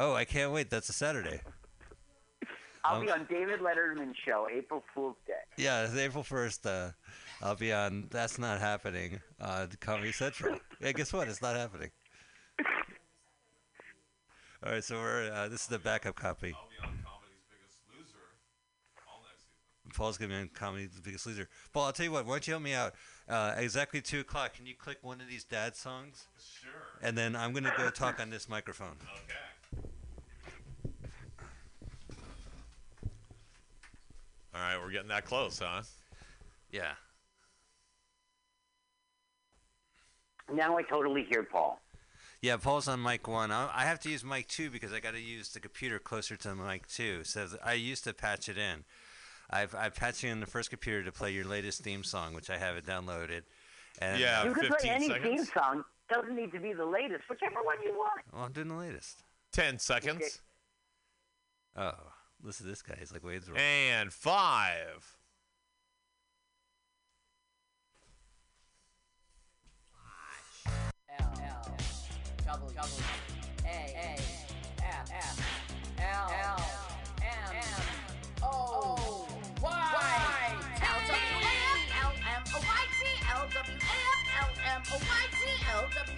Oh, I can't wait. That's a Saturday. I'll Um, be on David Letterman's show, April Fool's Day. Yeah, it's April first. Uh, I'll be on. That's not happening. Uh, Comedy Central. Yeah, guess what? It's not happening. All right, so we're. Uh, this is the backup copy. Paul's gonna be on Comedy's Biggest Loser. Paul, I'll tell you what. Why don't you help me out? Uh, exactly two o'clock. Can you click one of these dad songs? Sure. And then I'm gonna go talk on this microphone. Okay. All right, we're getting that close, huh? Yeah. Now I totally hear Paul. Yeah, Paul's on mic one. I, I have to use mic two because I got to use the computer closer to mic two. So I used to patch it in. I've I patched it in the first computer to play your latest theme song, which I have it downloaded. And Yeah. you can play any seconds. theme song. Doesn't need to be the latest, whichever one you want. Well, I'm doing the latest. Ten seconds. Oh, listen to this guy. He's like Wade's wrong. And five. L L double double A A F F L L M M O Y L W A F L M O Y T L W A F L M O Y T L W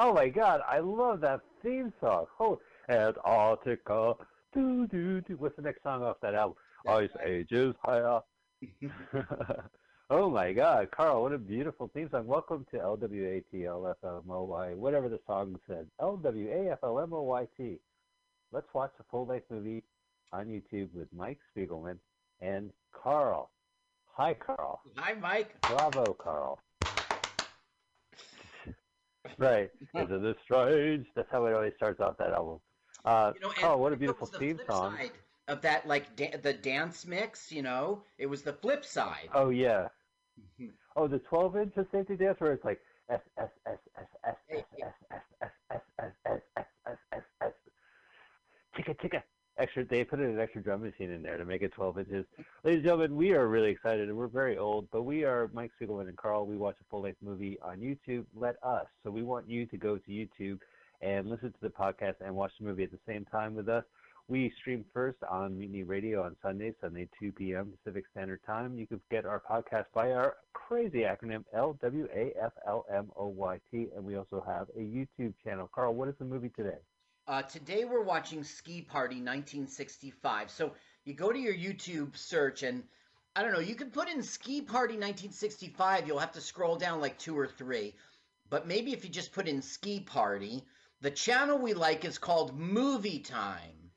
Oh my god, I love that theme song. Oh, Antarctica. Do do do. What's the next song off that album? Ice Ages Higher. oh my god, Carl, what a beautiful theme song. Welcome to LWATLFMOY, whatever the song said. LWAFLMOYT. Let's watch a full length movie on YouTube with Mike Spiegelman and Carl. Hi, Carl. Hi, Mike. Bravo, Carl. Right. Isn't this strange? That's how it always starts off that album. Uh, You know, Carl, what a beautiful the theme song. side of that, like da- the dance mix. You know, it was the flip side. Oh, yeah. Oh, the 12 inch of safety dance where it's like S, S, S, S, S, S, S, S, S, S, S, S, S, S, S, S. Chicka, chicka. Extra, they put an extra drum machine in there to make it 12 inches. Ladies and gentlemen, we are really excited, and we're very old, but we are Mike Spiegelman and Carl. We watch a full-length movie on YouTube. Let us. So we want you to go to YouTube and listen to the podcast and watch the movie at the same time with us. We stream first on Mutiny Radio on Sunday, Sunday 2 p.m. Pacific Standard Time. You can get our podcast by our crazy acronym L-W-A-F-L-M-O-Y-T, and we also have a YouTube channel. Carl, what is the movie today? Uh, today we're watching Ski Party 1965. So you go to your YouTube search and I don't know, you can put in Ski Party 1965. You'll have to scroll down like two or three. But maybe if you just put in Ski Party, the channel we like is called Movie Time.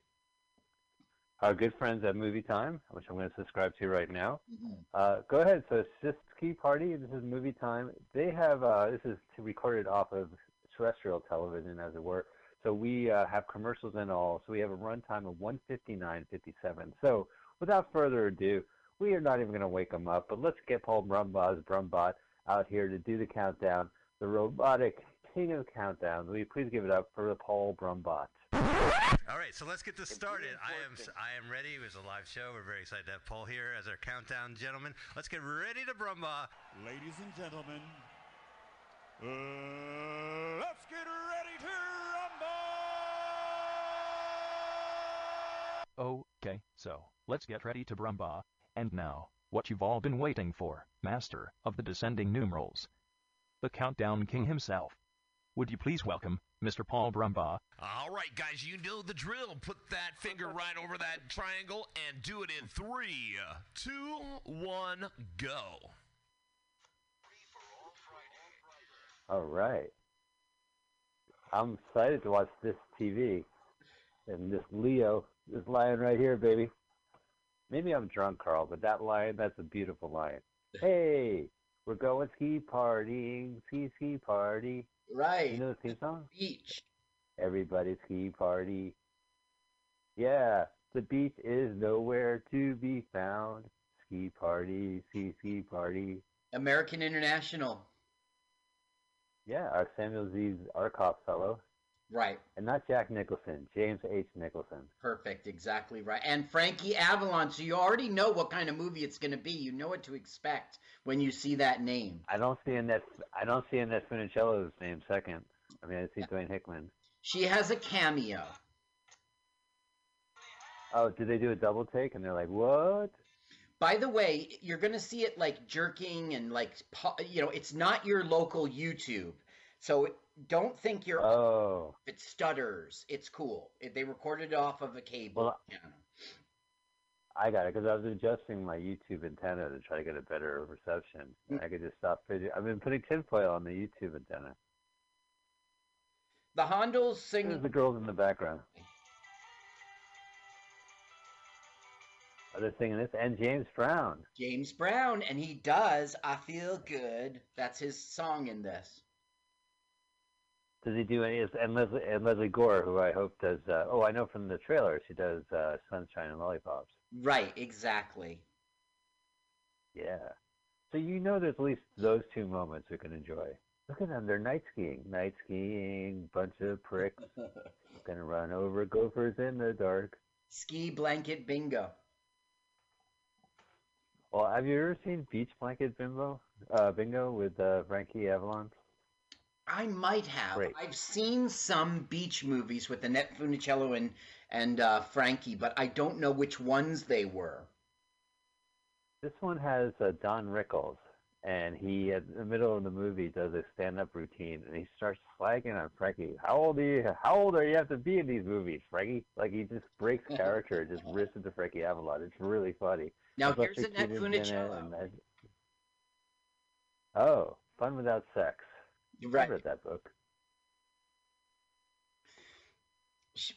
Our good friends at Movie Time, which I'm going to subscribe to right now. Uh, go ahead. So it's just Ski Party. This is Movie Time. They have uh, this is recorded off of terrestrial television, as it were. So we uh, have commercials and all. So we have a runtime of 159.57. So without further ado, we are not even going to wake them up, but let's get Paul Brumbaugh's Brumbot out here to do the countdown. The robotic king of countdowns. Will you please give it up for the Paul Brumbot? All right, so let's get this started. I am I am ready. It was a live show. We're very excited to have Paul here as our countdown gentleman. Let's get ready to brumba. Ladies and gentlemen, uh, let's get ready to Okay, so, let's get ready to Brumba. And now, what you've all been waiting for, master of the descending numerals. The countdown king himself. would you please welcome Mr. Paul Brumbaugh? All right, guys, you know the drill. Put that finger right over that triangle and do it in three, two, one, go. All right. I'm excited to watch this TV. And this Leo is lion right here, baby. Maybe I'm drunk, Carl, but that lion, that's a beautiful lion. Hey, we're going ski partying, ski ski party. Right. You know the theme song? Beach. Everybody ski party. Yeah, the beach is nowhere to be found. Ski party, ski ski party. American International. Yeah, our Samuel Z. Arkoff fellow. Right. And not Jack Nicholson, James H. Nicholson. Perfect. Exactly right. And Frankie Avalon. So you already know what kind of movie it's going to be. You know what to expect when you see that name. I don't see in that I don't see in that Funicello's name second. I mean, I see Dwayne Hickman. She has a cameo. Oh, did they do a double take? And they're like, what? By the way, you're going to see it like jerking and like, you know, it's not your local YouTube. So don't think you're, Oh, if it stutters, it's cool. It, they recorded it off of a cable Well, channel. I got it because I was adjusting my YouTube antenna to try to get a better reception. And I could just stop video. I've been putting tinfoil on the YouTube antenna. The Hondells There's singing. the girls in the background. Are they singing this? And James Brown. James Brown, and he does I Feel Good. That's his song in this. Does he do any? And Leslie and Lesley Gore, who I hope does. Uh, oh, I know from the trailer she does uh, Sunshine and Lollipops. Right, exactly. Yeah. So you know there's at least those two moments we can enjoy. Look at them, they're night skiing. Night skiing, bunch of pricks. Gonna run over gophers in the dark. Ski blanket bingo. Well, have you ever seen Beach Blanket Bimbo? Uh, bingo with uh, Frankie Avalon? I might have. Great. I've seen some beach movies with Annette Funicello and and uh, Frankie, but I don't know which ones they were. This one has uh, Don Rickles, and he, at the middle of the movie, does a stand-up routine, and he starts slagging on Frankie. How old are you? How old are you have to be in these movies, Frankie? Like he just breaks character, just rips into Frankie Avalon. It's really funny. Now Plus here's Annette kid is in it, Funicello. Oh, Fun Without Sex. Right. I read that book.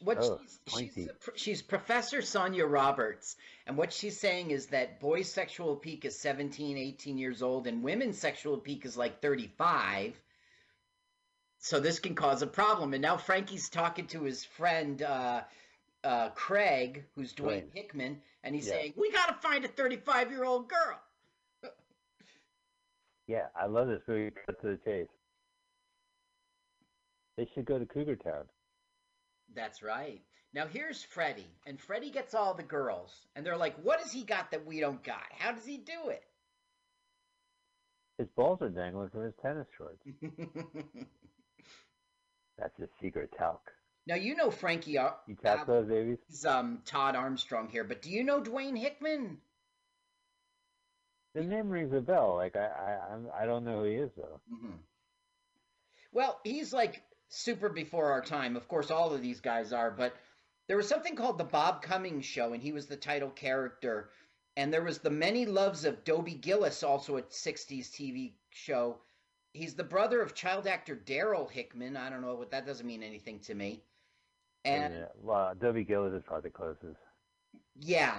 What Oh, she's, she's, pointy. a pr- she's Professor Sonia Roberts, and what she's saying is that boys' sexual peak is 17, 18 years old, and women's sexual peak is like 35. So this can cause a problem. And now Frankie's talking to his friend uh, uh, Craig, who's Dwayne Dwayne. Hickman, and he's Yeah. saying, "We got to find a 35 year old girl." Yeah, I love this movie. Cut to the chase. They should go to Cougar Town. That's right. Now here's Freddie, and Freddie gets all the girls, and they're like, "What has he got that we don't got? How does he do it?" His balls are dangling from his tennis shorts. That's his secret talc. now you know Frankie uh, You tap those babies? is um, Todd Armstrong here, but do you know Dwayne Hickman? The name rings a bell. Like I, I, I'm, I don't know who he is though. hmm Well, he's like super before our time. Of course, all of these guys are, but there was something called the Bob Cummings Show, and he was the title character. And there was the Many Loves of Dobie Gillis, also a '60s TV show. He's the brother of child actor Darryl Hickman. I don't know what that doesn't mean anything to me. And yeah, well, Dobie Gillis is probably the closest. Yeah,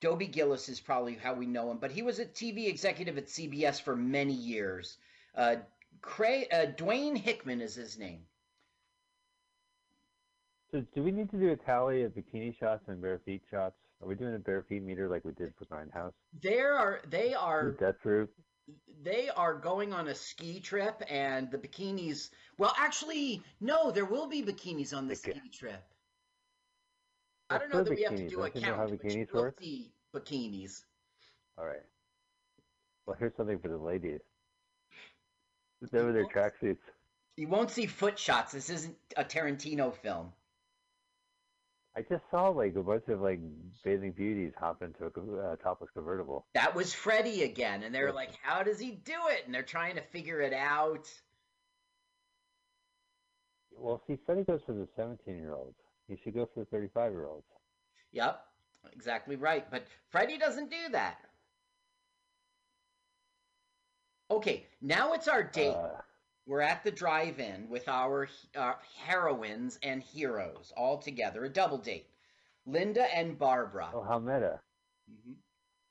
Dobie Gillis is probably how we know him, but he was a TV executive at CBS for many years. Uh, Cray, uh, Dwayne Hickman is his name. So, do we need to do a tally of bikini shots and bare feet shots? Are we doing a bare feet meter like we did for Grindhouse? There are they are Death Proof. they are going on a ski trip, and the bikinis. Well, actually, no, there will be bikinis on the Okay. Uh, ski trip. I don't know that we have to do a don't know how count, but bikinis will work? see bikinis. All right. Well, here's something for the ladies. It's over their tracksuits. You won't see foot shots. This isn't a Tarantino film. I just saw like a bunch of like bathing beauties hop into a uh, topless convertible. That was Freddy again, and they're like, "How does he do it?" And they're trying to figure it out. Well, see, Freddie goes for the 17 year olds. He should go for the 35 year olds. Yep, exactly right. But Freddy doesn't do that. Okay, now it's our date. Uh, We're at the drive-in with our uh, heroines and heroes all together, a double date. Linda and Barbara. oh, how meta. Mhm.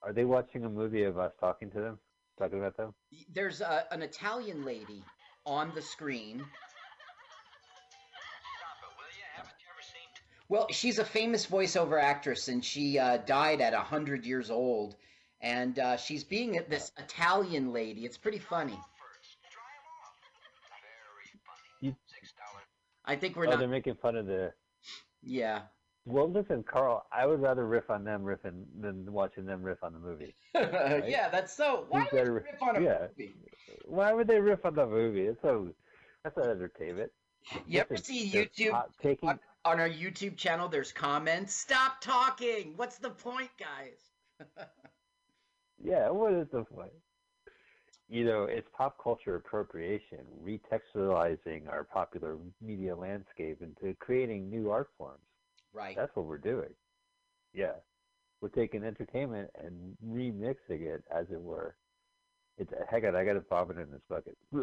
Are they watching a movie of us talking to them? Talking about them? There's a, an Italian lady on the screen. Well, she's a famous voiceover actress, and she uh, died at hundred years old. And uh, she's being this Italian lady. It's pretty funny. I think we're oh, not. they're making fun of the. Yeah. Well, listen, Carl, I would rather riff on them riffing than watching them riff on the movie. yeah, that's so. Why would better- rip on a yeah. movie? Why would they riff on the movie? It's so. That's not entertainment. You ever see YouTube taking, on, on our YouTube channel? There's comments. Stop talking. What's the point, guys? Yeah, what is the point? You know, it's pop culture appropriation, retextualizing our popular media landscape into creating new art forms. Right. That's what we're doing. Yeah. We're taking entertainment and remixing it, as it were. It's heck, I got to vomit in this bucket.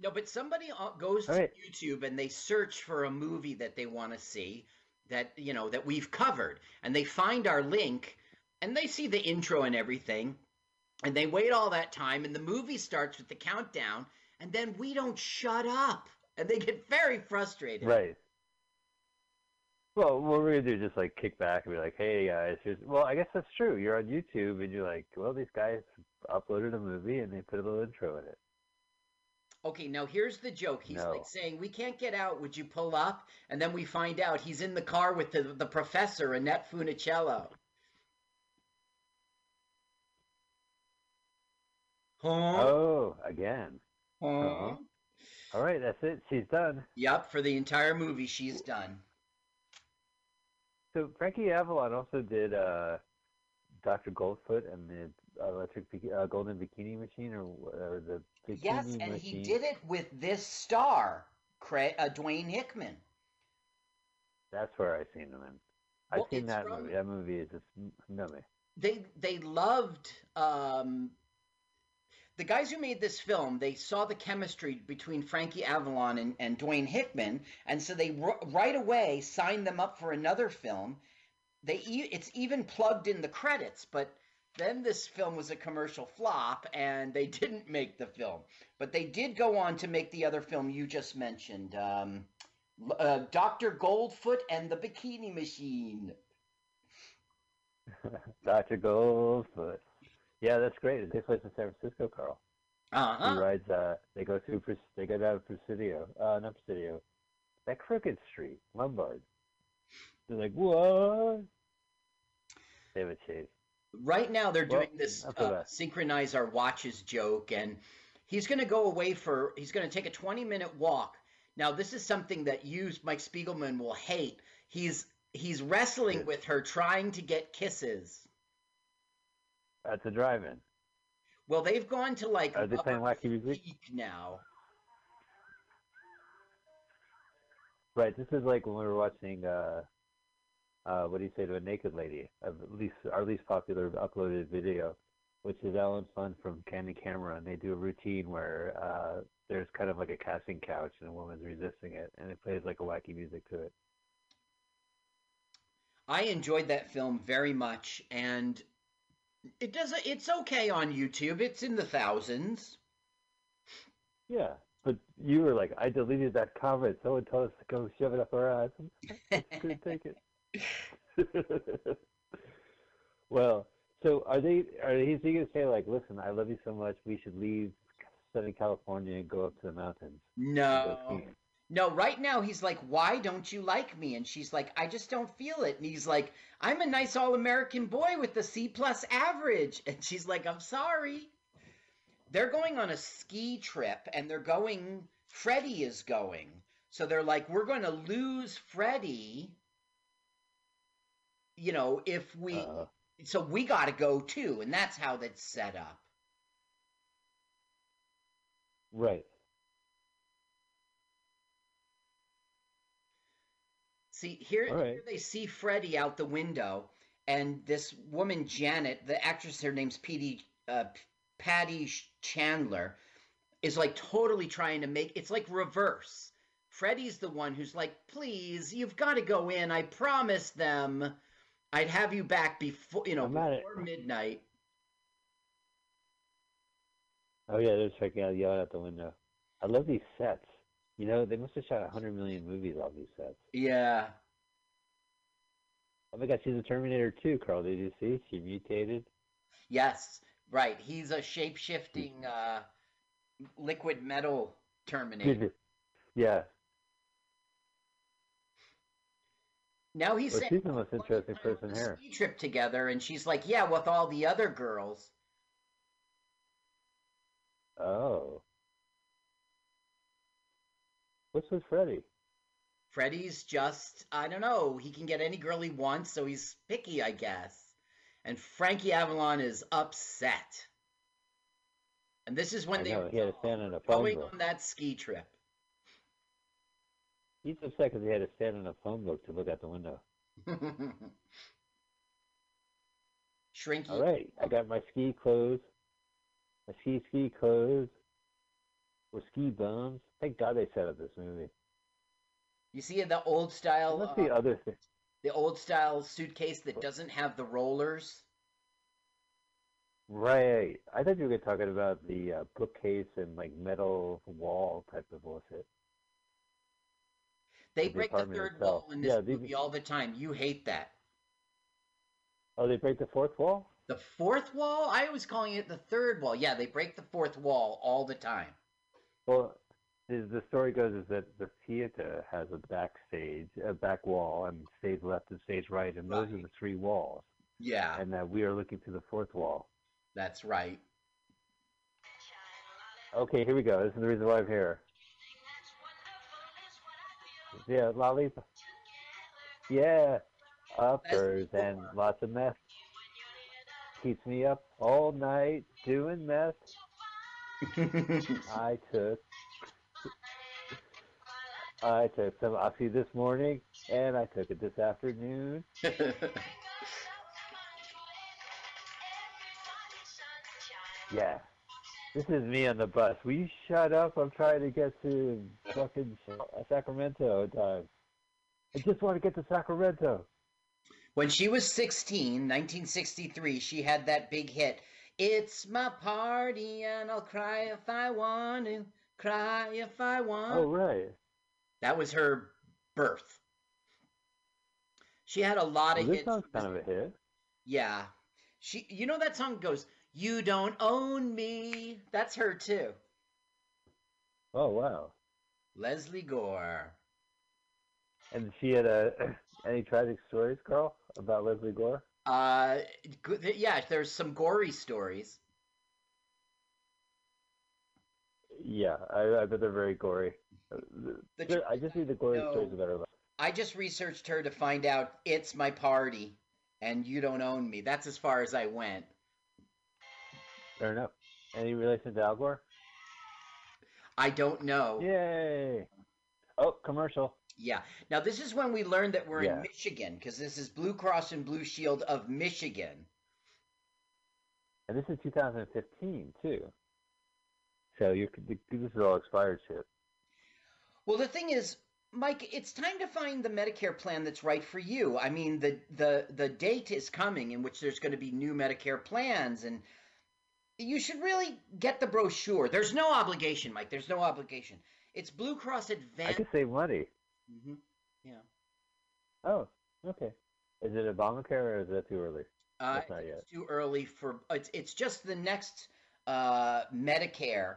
no, but somebody uh, goes to right. YouTube and they search for a movie that they want to see that you know that we've covered, and they find our link, and they see the intro and everything, and they wait all that time, and the movie starts with the countdown, and then we don't shut up, and they get very frustrated. Right. Well, what we're gonna do is just like kick back and be like, "Hey guys, here's." Well, I guess that's true. You're on YouTube and you're like, "Well, these guys uploaded a movie and they put a little intro in it." Okay, now here's the joke. He's No. like saying, "We can't get out. Would you pull up?" And then we find out he's in the car with the the professor, Annette Funicello. Huh? Oh, again. Huh? Uh-huh. All right, that's it. She's done. Yep, for the entire movie, she's done. So Frankie Avalon also did uh, Doctor Goldfoot and the Electric uh, Golden Bikini Machine, or, or the Bikini Yes, and Machine. he did it with this star, Craig, uh, Dwayne Hickman. That's where I've seen him in. I've Well, seen that from- movie. That movie is just nummy. they they loved um, the guys who made this film. They saw the chemistry between Frankie Avalon and, and Dwayne Hickman, and so they ro- right away signed them up for another film. They e- it's even plugged in the credits, but then this film was a commercial flop, and they didn't make the film. But they did go on to make the other film you just mentioned, um, uh, Doctor Goldfoot and the Bikini Machine. Doctor Goldfoot. Yeah, that's great. It takes place in San Francisco, Carl. Uh-huh. He rides. Uh, they go through. They go down Presidio. Uh, not Presidio. That Crooked Street, Lombard. They're like, what? They have a chase. Right now, they're Well, doing this uh, synchronize our watches joke, and he's going to go away for. He's going to take a 20 minute walk. Now, this is something that you, Mike Spiegelman, will hate. He's he's wrestling with her, trying to get kisses. That's a drive-in. Well, they've gone to like Are they playing wacky music? Now. Right. This is like when we were watching. Uh, uh, what do you say to a naked lady? Of at least our least popular uploaded video, which is Allen Funt from Candid Camera, and they do a routine where uh, there's kind of like a casting couch and a woman's resisting it, and it plays like a wacky music to it. I enjoyed that film very much, and it does. It's okay on YouTube. It's in the thousands. Yeah, but you were like, I deleted that comment. Someone told us to go shove it up our ass. Couldn't take it. well, so are they? Are he, he gonna say like, listen, I love you so much, we should leave Southern California and go up to the mountains? No. No, right now he's like, Why don't you like me? And she's like, I just don't feel it. And he's like, I'm a nice all American boy with the C plus average. And she's like, I'm sorry. They're going on a ski trip and they're going, Freddie is going. So they're like, We're going to lose Freddie, you know, if we. Uh, so we got to go too. And that's how that's set up. right. See here, right. here they see Freddie out the window, and this woman Janet, the actress, her name's P.D. Uh, Patty Chandler, is like totally trying to make it's like reverse. Freddie's the one who's like, "Please, you've got to go in. I promised them I'd have you back before you know before midnight." Oh yeah, they're checking out yelling out the window. I love these sets. You know, they must have shot a hundred million movies on these sets. Yeah. Oh my god, she's a Terminator too, Carl. Did you see? She mutated. Yes. Right. He's a shape shifting uh, liquid metal Terminator. yeah. Now he's Well, saying she's the most interesting person here. trip together, and she's like, "Yeah, with all the other girls." Oh. What's with Freddy? Freddy's just, I don't know, he can get any girl he wants, so he's picky, I guess. And Frankie Avalon is upset. And this is when I they know, were he had stand in a phone going book. on that ski trip. He's upset because he had to stand in a phone book to look out the window. Shrinky. All right, I got my ski clothes, my ski ski clothes, or ski bums. Thank God they set up this movie. You see the old style, What's uh, the other thing? the old style suitcase that doesn't have the rollers. Right. I thought you were talking about the uh, bookcase and like metal wall type of bullshit. They Of the break the third itself. wall in this Yeah, these- movie all the time. You hate that. Oh, they break the fourth wall? The fourth wall? I was calling it the third wall. Yeah, they break the fourth wall all the time. Well, the, the story goes is that the theater has a backstage, a back wall, and stage left and stage right, and those are the three walls. Yeah, And that we are looking to the fourth wall. that's right. Okay, here we go. This is the reason why I'm here. Yeah, lollipop. Yeah, uppers and lots of meth. Keeps me up all night doing meth. I took I took some oxy this morning and I took it this afternoon. Yeah. This is me on the bus. Will you shut up? I'm trying to get to fucking Sacramento time. I just want to get to Sacramento. when she was 16, 1963, she had that big hit. It's my party and I'll cry if I want to, cry if I want. Oh, right. That was her birth. She had a lot Well, of this hits. kind of a hit. Yeah. She you know that song goes, You don't own me. That's her too. Oh, wow. Lesley Gore. And she had a, any tragic stories, Carl, about Lesley Gore? Uh yeah, there's some gory stories. Yeah, I, I bet they're very gory. The I just need the gory No. stories her life. I just researched her to find out it's my party and you don't own me. That's as far as I went. Fair enough. Any relation to Al Gore? I don't know. Yay! Oh, commercial. Yeah. Now this is when we learned that we're Yeah. in Michigan because this is Blue Cross and Blue Shield of Michigan. And this is 2015 too. So you could this is all expired shit. Well, the thing is, Mike, it's time to find the Medicare plan that's right for you. I mean, the the the date is coming in which there's going to be new Medicare plans, and you should really get the brochure. There's no obligation, Mike. There's no obligation. It's Blue Cross I Advance. could save money. Mm-hmm. Yeah. Oh, okay. Is it Obamacare or is that too early? Uh, That's not it's too early for it's it's just the next uh, Medicare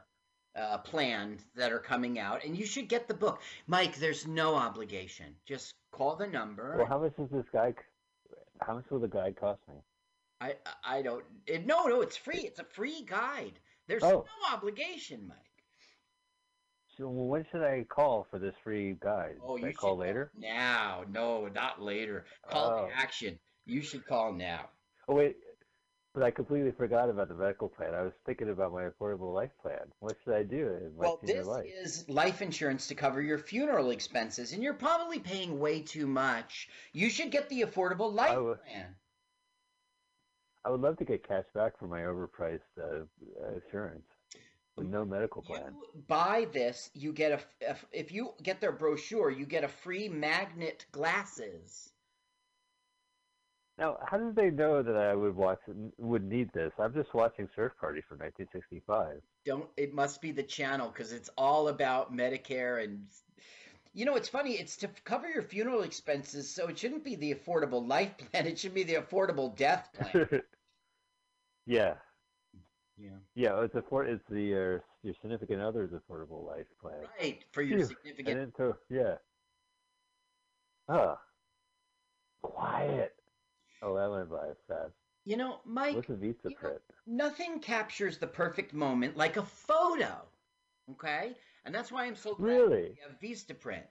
uh, plan that are coming out, and you should get the book, Mike. There's no obligation. Just call the number. Well, how much does this guy? How much will the guide cost me? I I don't. It, no, no, it's free. It's a free guide. There's Oh. no obligation, Mike. So when should I call for this free guide? Oh, Should I you call should later? Now, no, not later. Call Oh. to action. You should call now. Oh wait, But I completely forgot about the medical plan. I was thinking about my affordable life plan. What should I do in my Well, this life? is life insurance to cover your funeral expenses, and you're probably paying way too much. You should get the affordable life would- plan. I would love to get cash back for my overpriced uh, insurance with no medical plan. You buy this, you get a if you get their brochure, you get a free magnet glasses. Now, how did they know that I would watch would need this? I'm just watching Surf Party from 1965. Don't it must be the channel because it's all about Medicare and you know it's funny it's to cover your funeral expenses so it shouldn't be the affordable life plan it should be the affordable death plan. yeah, yeah. yeah. It's a for it's the uh, your significant other's affordable life plan. Right for your Phew, significant And to yeah. Ah, quiet. Oh, that went by fast. You know, Mike, What's a Visa you know, print? nothing captures the perfect moment like a photo. Okay? And that's why I'm so glad Really? we have Vistaprint.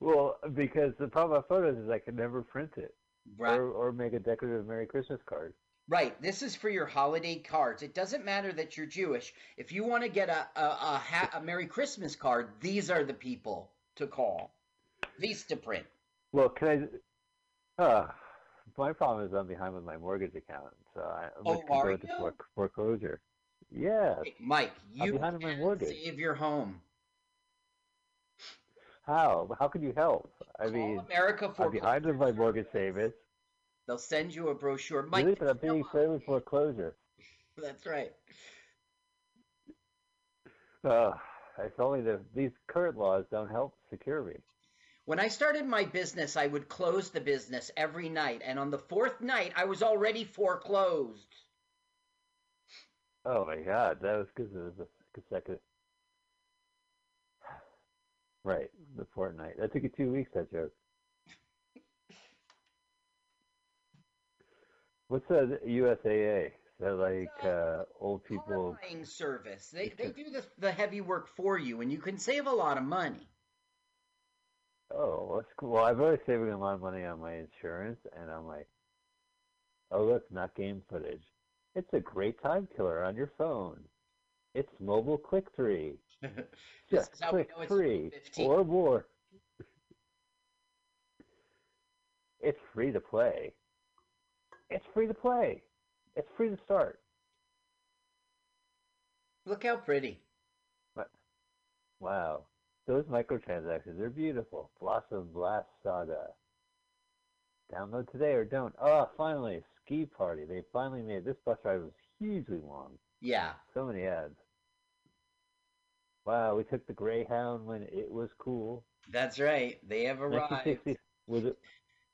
Well, because the problem with photos is I can never print it Right. or or make a decorative Merry Christmas card. Right. This is for your holiday cards. It doesn't matter that you're Jewish. If you want to get a a, a, ha- a Merry Christmas card, these are the people to call. Vistaprint. Well, can I? Uh, my problem is I'm behind with my mortgage account, so I, I'm Oh, to are you? fore- foreclosure. Yeah. Hey, Mike, I'm you behind on my mortgage. save your home. How? How can you help? I Call mean, America I'm behind with my mortgage payments. They'll send you a brochure. Mike, really, but I'm being threatened with foreclosure. That's right. Uh, it's only the these current laws don't help secure me. When I started my business, I would close the business every night, and on the fourth night, I was already foreclosed. Oh my God, that was because it was a consecutive. Right, the fortnight. That took you two weeks. That joke. What's the USAA? That like uh, old people? Buying service. They they do the the heavy work for you, and you can save a lot of money. Oh, that's cool. Well, I've already saving a lot of money on my insurance, and I'm like, oh look, not game footage. It's a great time killer on your phone. It's mobile click three. Just is how we click three 15. or more. It's free to play. It's free to play. It's free to start. Look how pretty. What? Wow. Those microtransactions, they're beautiful. Blossom Blast Saga. Download today or don't. Oh, finally, Ski Party. They finally made this bus ride was hugely long. Yeah. So many ads. Wow, we took the Greyhound when it was cool. That's right. They have arrived. was it?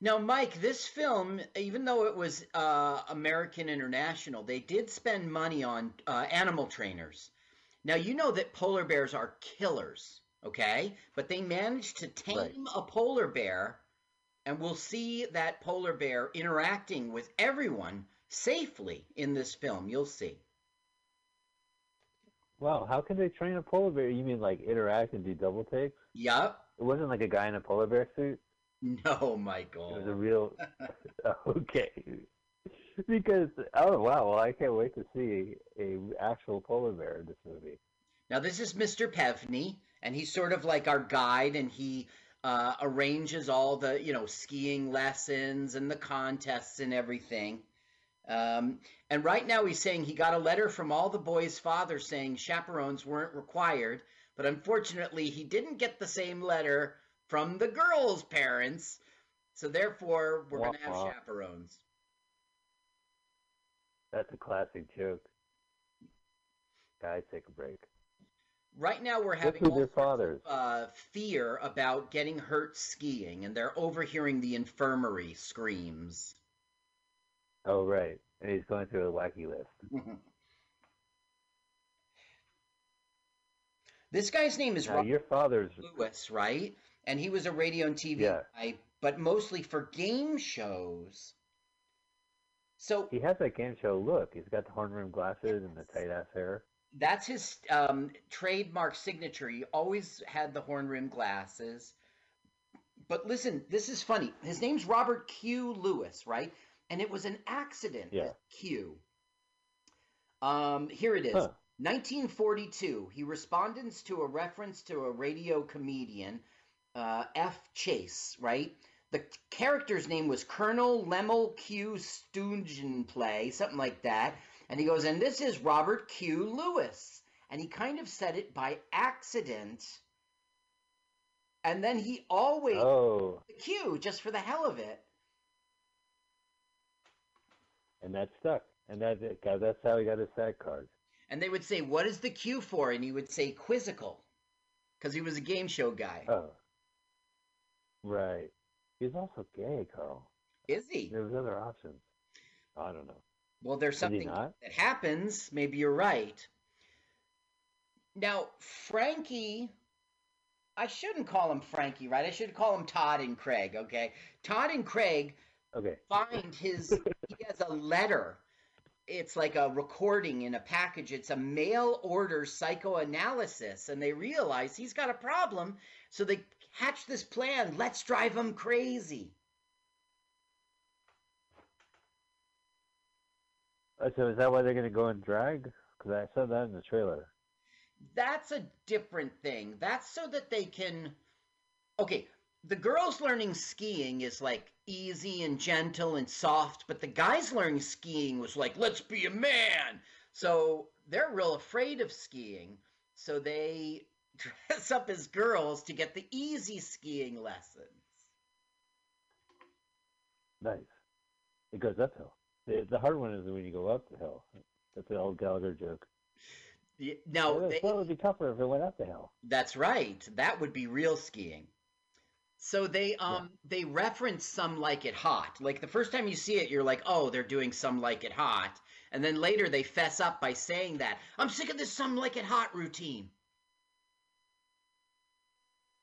Now, Mike, this film, even though it was uh, American International, they did spend money on uh, animal trainers. Now, you know that polar bears are killers, okay? But they managed to tame Right. a polar bear, and we'll see that polar bear interacting with everyone safely in this film. You'll see. Wow, how can they train a polar bear? You mean like interact and do double takes? Yup. It wasn't like a guy in a polar bear suit. No, Michael. It was a real. okay. Because oh wow, well I can't wait to see a actual polar bear in this movie. Now, this is Mr. Pevney, and he's sort of like our guide, and he uh, arranges all the, you know, skiing lessons and the contests and everything. Um, and right now, he's saying he got a letter from all the boys' fathers saying chaperones weren't required, but unfortunately, he didn't get the same letter from the girls' parents. So therefore, we're going to have Wah, chaperones. That's a classic joke. Guys, take a break. Right now, we're having all their sorts of, fathers? uh, fear about getting hurt skiing, and they're overhearing the infirmary screams. Oh right, and he's going through a wacky list. this guy's name is Now your father's Lewis, right? And he was a radio and TV Yeah. guy, but mostly for game shows. So he has that game show look. He's got the horn rim glasses and the tight ass hair. That's his um, trademark signature. He always had the horn rimmed glasses. But listen, this is funny. His name's Robert Q. Lewis, right? and it was an accident. Yeah. Q. Um, here it is. Huh. 1942. He responds to a reference to a radio comedian, uh, F. Chase. Right. The character's name was Colonel Lemuel Q. Stungenplay, something like that. And he goes, and this is Robert Q. Lewis. And he kind of said it by accident. And then he always Oh, the Q just for the hell of it. and that stuck. And that that's how he got his SAG card. And they would say, "What is the Q for?" And he would say, "Quizzical," because he was a game show guy. Oh. Right. He's also gay, Carl. Is he? There was other options. I don't know. Well, there's something that happens. Maybe you're right. Now, Frankie, I shouldn't call him Frankie, right? I should call him Todd and Craig. Okay, Todd and Craig Okay. find his. he has a letter. It's like a recording in a package. It's a mail order psychoanalysis, and they realize he's got a problem. So they hatch this plan. Let's drive him crazy. Oh, so is that why they're going to go in drag? Because I saw that in the trailer. That's a different thing. That's so that they can. Okay, the girls learning skiing is like easy and gentle and soft, but the guys learning skiing was like, let's be a man. So they're real afraid of skiing. So they dress up as girls to get the easy skiing lessons. Nice. It goes uphill. The, the hard one is when you go up the hill. That's the old Gallagher joke. Y- Now, Well, they, it would be tougher if it went up the hill. That's right. That would be real skiing. So they um they reference some like it hot. Like the first time you see it, you're like, oh, they're doing some like it hot. And then later they fess up by saying that. I'm sick of this some like it hot routine.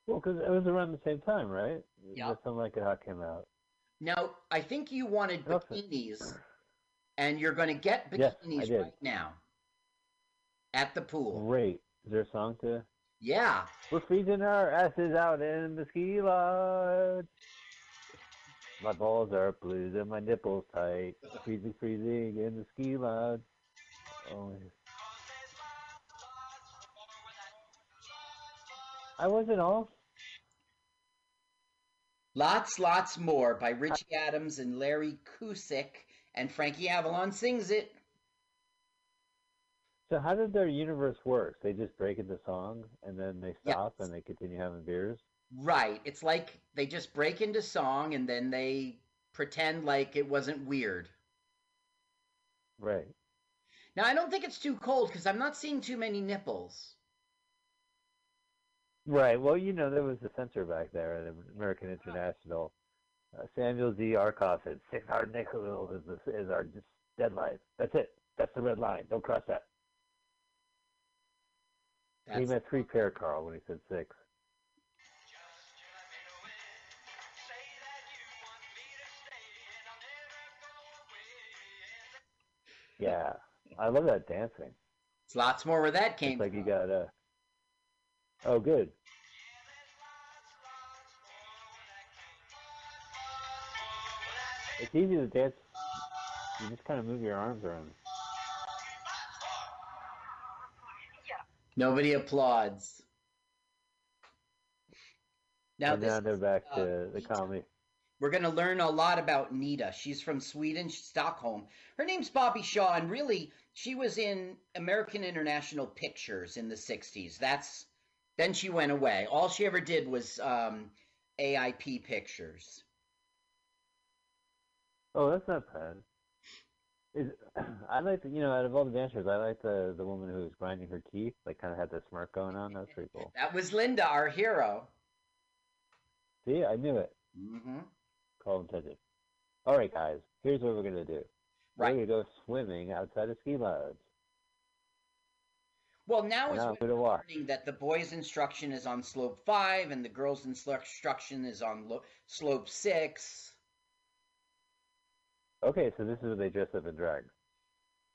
Well, because it was around the same time, right? Yeah. Some Like It Hot came out. Now, I think you wanted bikinis, and you're going to get bikinis did. right now at the pool. Great. Is there a song to? Yeah. We're freezing our asses out in the ski lodge. My balls are blue and my nipples tight. Freezing, freezing in the ski lodge. Oh, I wasn't off. Lots, lots more by Richie Adams and Larry Kusik, and Frankie Avalon sings it. So how did their universe work? They just break into song and then they Yeah. stop and they continue having beers. Right. It's like they just break into song and then they pretend like it wasn't weird. Right. Now, I don't think it's too cold because I'm not seeing too many nipples. Right. Well, you know, there was a censor back there at American International. Uh, Samuel Z. Arkoff said, six hard nickel is, the, is our deadline. That's it. That's the red line. Don't cross that. he That's, meant three pair, Carl, when he said six. Yeah. I love that dancing. it's lots more where that came It's like from. you got uh Oh good. It's easy to dance. You just kind of move your arms around. Nobody applauds. Now, and this now they're is, back uh, to the comedy. We're going to learn a lot about Nita. She's from Sweden, Stockholm. Her name's Bobbi Shaw, and really, she was in American International Pictures in the 60s. That's then she went away. All she ever did was um, AIP Pictures. Oh, that's not bad. Is I like the, you know out of all the dancers, I like the the woman who was grinding her teeth, like kind of had the smirk going on. That was pretty cool. That was Linda, our hero. See, I knew it. Mm-hmm. Call intended. All right, guys. Here's what we're gonna do. Right. We're gonna go swimming outside of ski lodge. Well, now And is I'm when gonna we're learning that the boys' instruction is on slope five and the girls' instruction is on lo- slope six. Okay, so this is what they dress up in drag.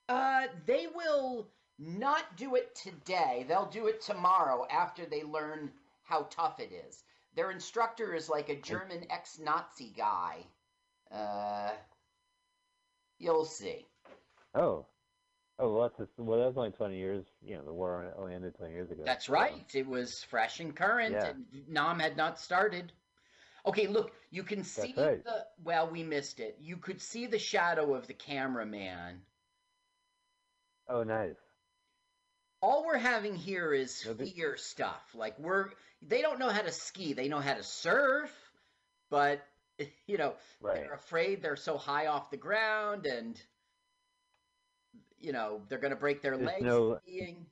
Uh, they will not do it today. They'll do it tomorrow after they learn how tough it is. Their instructor is like a German ex-Nazi guy. Uh, You'll see. Oh. Oh, well, that's just, well, that was only 20 years. You know, the war only ended 20 years ago. That's so- right. It was fresh and current, Yeah. and Nam had not started. Okay, look, you can see right. the. Well, we missed it. You could see the shadow of the cameraman. Oh, nice. All we're having here is fear stuff. Like we're. They don't know how to ski. They know how to surf, but you know Right. they're afraid they're so high off the ground, and you know they're going to break their There's legs no- skiing.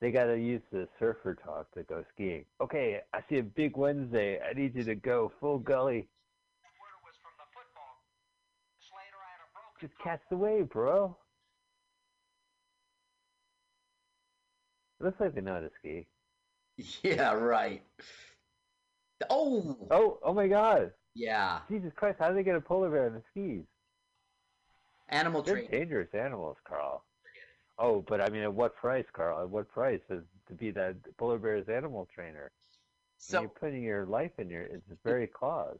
They got to use the surfer talk to go skiing. Okay, I see a big Wednesday. I need you to go full gully. Just catch the wave, bro. It looks like they know how to ski. Yeah, right. Oh, Oh, oh my God! yeah. Jesus Christ! How do they get a polar bear on the skis? Animal They're training. dangerous animals, Carl. Oh, but I mean, at what price, Carl? At what price is to be that polar bear's animal trainer? So you're putting your life in your it's very claws.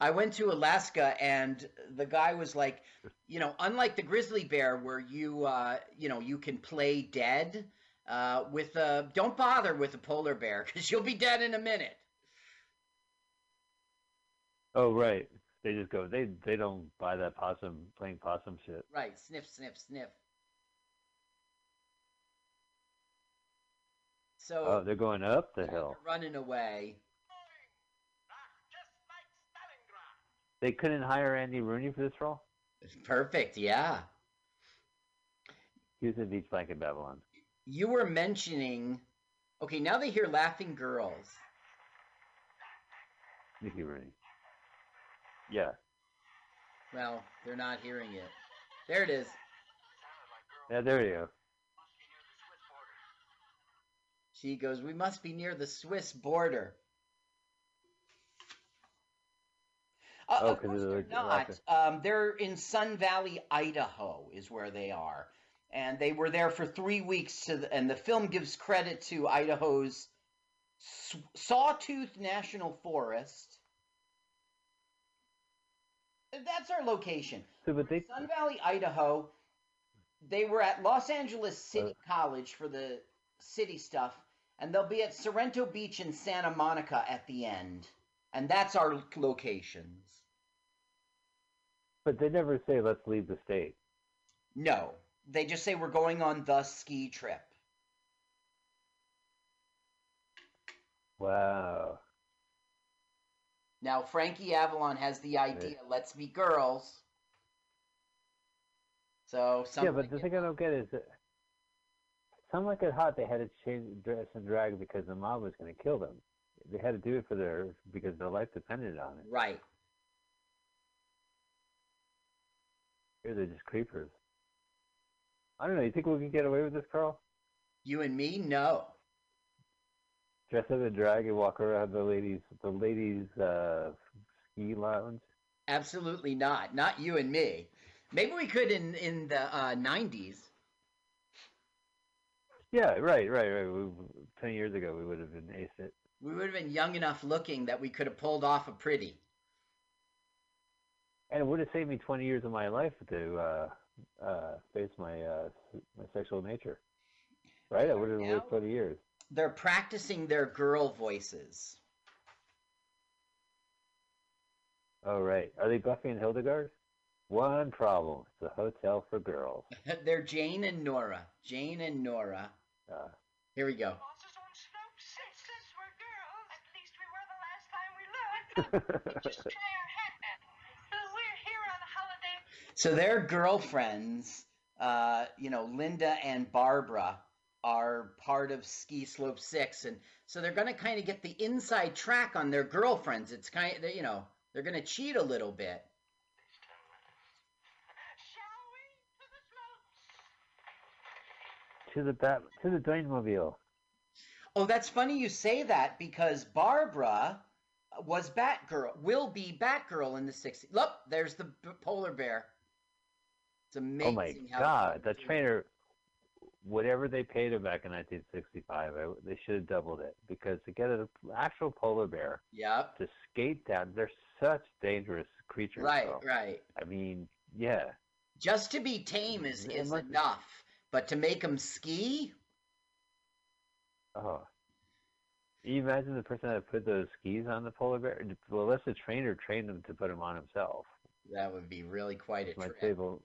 I went to Alaska and the guy was like, you know, unlike the grizzly bear where you, uh, you know, you can play dead. Uh, with a, don't bother with a polar bear because you'll be dead in a minute. Oh, right. They just go. They they don't buy that possum playing possum shit. Right, sniff, sniff, sniff. So Oh, they're going up the hill. they're running away. They couldn't hire Andy Rooney for this role. Perfect, yeah. He was in Beach Blanket Babylon. You were mentioning. Okay, now they hear laughing girls. Mickey Rooney. Yeah. Well, they're not hearing it. There it is. Yeah, there you go. She goes, We must be near the Swiss border. Uh, Oh, of course they're not. Um, they're in Sun Valley, Idaho, is where they are. And they were there for three weeks. To the, and the film gives credit to Idaho's Sawtooth National Forest. That's our location. So, but they Sun Valley, Idaho. They were at Los Angeles City College for the city stuff, and they'll be at Sorrento Beach and Santa Monica at the end. And that's our locations. but they never say let's leave the state. No, they just say we're going on the ski trip. Wow. Now, Frankie Avalon has the idea let's be girls. So, yeah, but the thing I don't get is that some like it hot they had to change dress and drag because the mob was going to kill them. They had to do it for their because their life depended on it. right. Here they're just creepers. I don't know. You think we can get away with this, Carl? You and me, no. Dress up in drag and walk around the ladies, the ladies' uh, ski lounge. Absolutely not. Not you and me. Maybe we could in in the uh, 90s. Yeah, right, right, right. We, Ten years ago, we would have been ace it. We would have been young enough looking that we could have pulled off a pretty. And it would have saved me 20 years of my life to uh, uh, face my uh, my sexual nature. Right? I would have lived 20 years. They're practicing their girl voices. Oh, right. Are they Buffy and Hildegard? One problem. It's a hotel for girls. They're Jane and Nora. Jane and Nora. Uh, Here we go. So their girlfriends, uh, you know, Linda and Barbara, are part of Ski Slope Six, and so they're going to kind of get the inside track on their girlfriends. It's kind of, you know, they're going to cheat a little bit. To the bat, to the Dynamobile. Oh, that's funny you say that because Barbara was Batgirl, will be Batgirl in the 60s. Look, there's the b- polar bear. It's amazing Oh my God, the trainer. whatever they paid him back in 1965, I, they should have doubled it because to get an actual polar bear Yep. to skate down, they're such dangerous creatures. Right, though. right. I mean, yeah. Just to be tame is, is enough, but to make him ski, Oh. You imagine the person that put those skis on the polar bear? Well, unless the trainer trained him to put them on himself. that would be really quite a trip. a-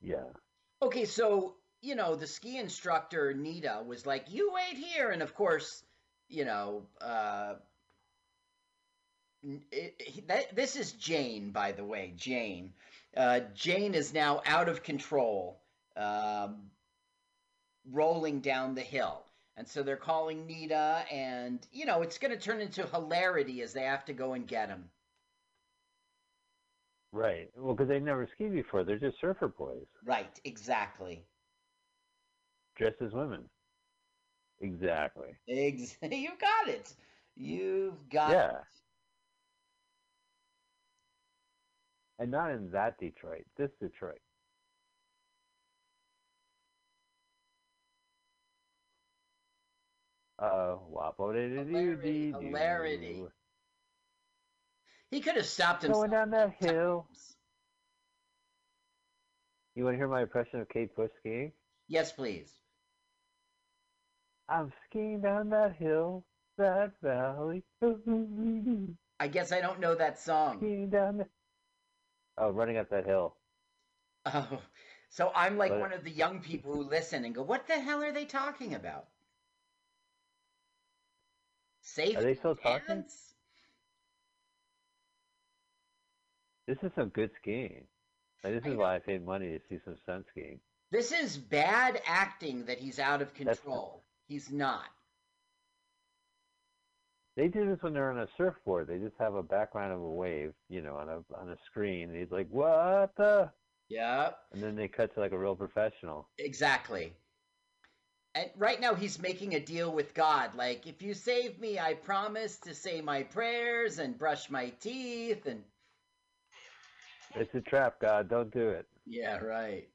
Yeah. Okay, so you know the ski instructor Nita was like, "You wait here," and of course, you know, uh, it, it- that, this is Jane, by the way. Jane, uh, Jane is now out of control, um, rolling down the hill, and so they're calling Nita, and you know it's going to turn into hilarity as they have to go and get him. Right. Well, because they never skied before. They're just surfer boys Right, exactly. dressed as women. Exactly. Ex- you got it. You've got Yeah. And not in that Detroit. This Detroit. Uh, Hilarity, hilarity. He could have stopped himself. Going down that hill. You want to hear my impression of Kate Bush skiing? Yes, please. I'm skiing down that hill, that valley. I guess I don't know that song. down the. Oh, running up that hill. Oh, so I'm like But- one of the young people who listen and go, "What the hell are they talking about?" Safe. Are they still talking? This is some good skiing. Like, this is why I paid money to see some sun skiing. This is bad acting that he's out of That's- control. He's not. They do this when they're on a surfboard. They just have a background of a wave, you know, on a on a screen. And he's like, "What the?" Yep. And then they cut to like a real professional. Exactly. And right now he's making a deal with God. Like, if you save me, I promise to say my prayers and brush my teeth and It's a trap, God. Don't do it. Yeah, right.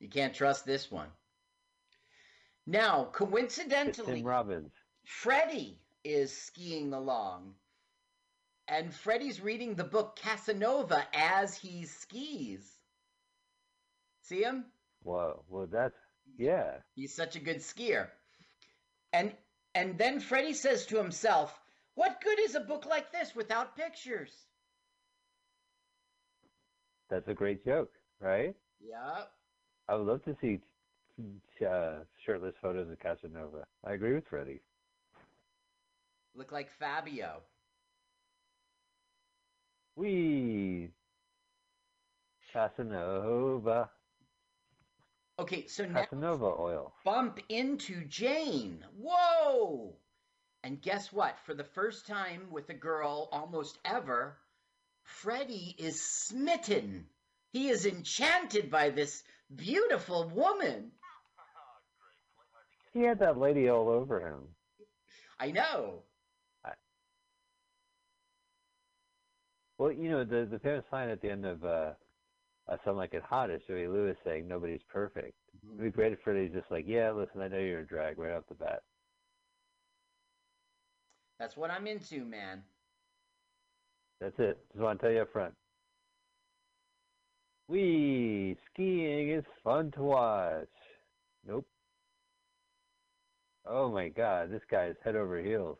You can't trust this one. Now, coincidentally, Tim Robbins. Freddie is skiing along. And Freddie's reading the book Casanova as he skis. See him? Whoa. Well, that's yeah. He's such a good skier. And and then Freddie says to himself, "What good is a book like this without pictures?" That's a great joke, right? Yeah. I would love to see uh, shirtless photos of Casanova. I agree with Freddie. Look like Fabio. We Casanova. Okay, so now Casanova oil. bump into Jane. Whoa! And guess what? For the first time with a girl almost ever, Freddie is smitten. He is enchanted by this beautiful woman. He had that lady all over him. I know. Well, you know, the the famous line at the end of uh, uh Some Like It Hot is Joey Lewis saying nobody's perfect. It'd be great if Freddie's just like, yeah, listen, I know you're a drag right off the bat. That's what I'm into, man. That's it. Just want to tell you up front. We skiing is fun to watch. Nope. Oh my god, this guy is head over heels.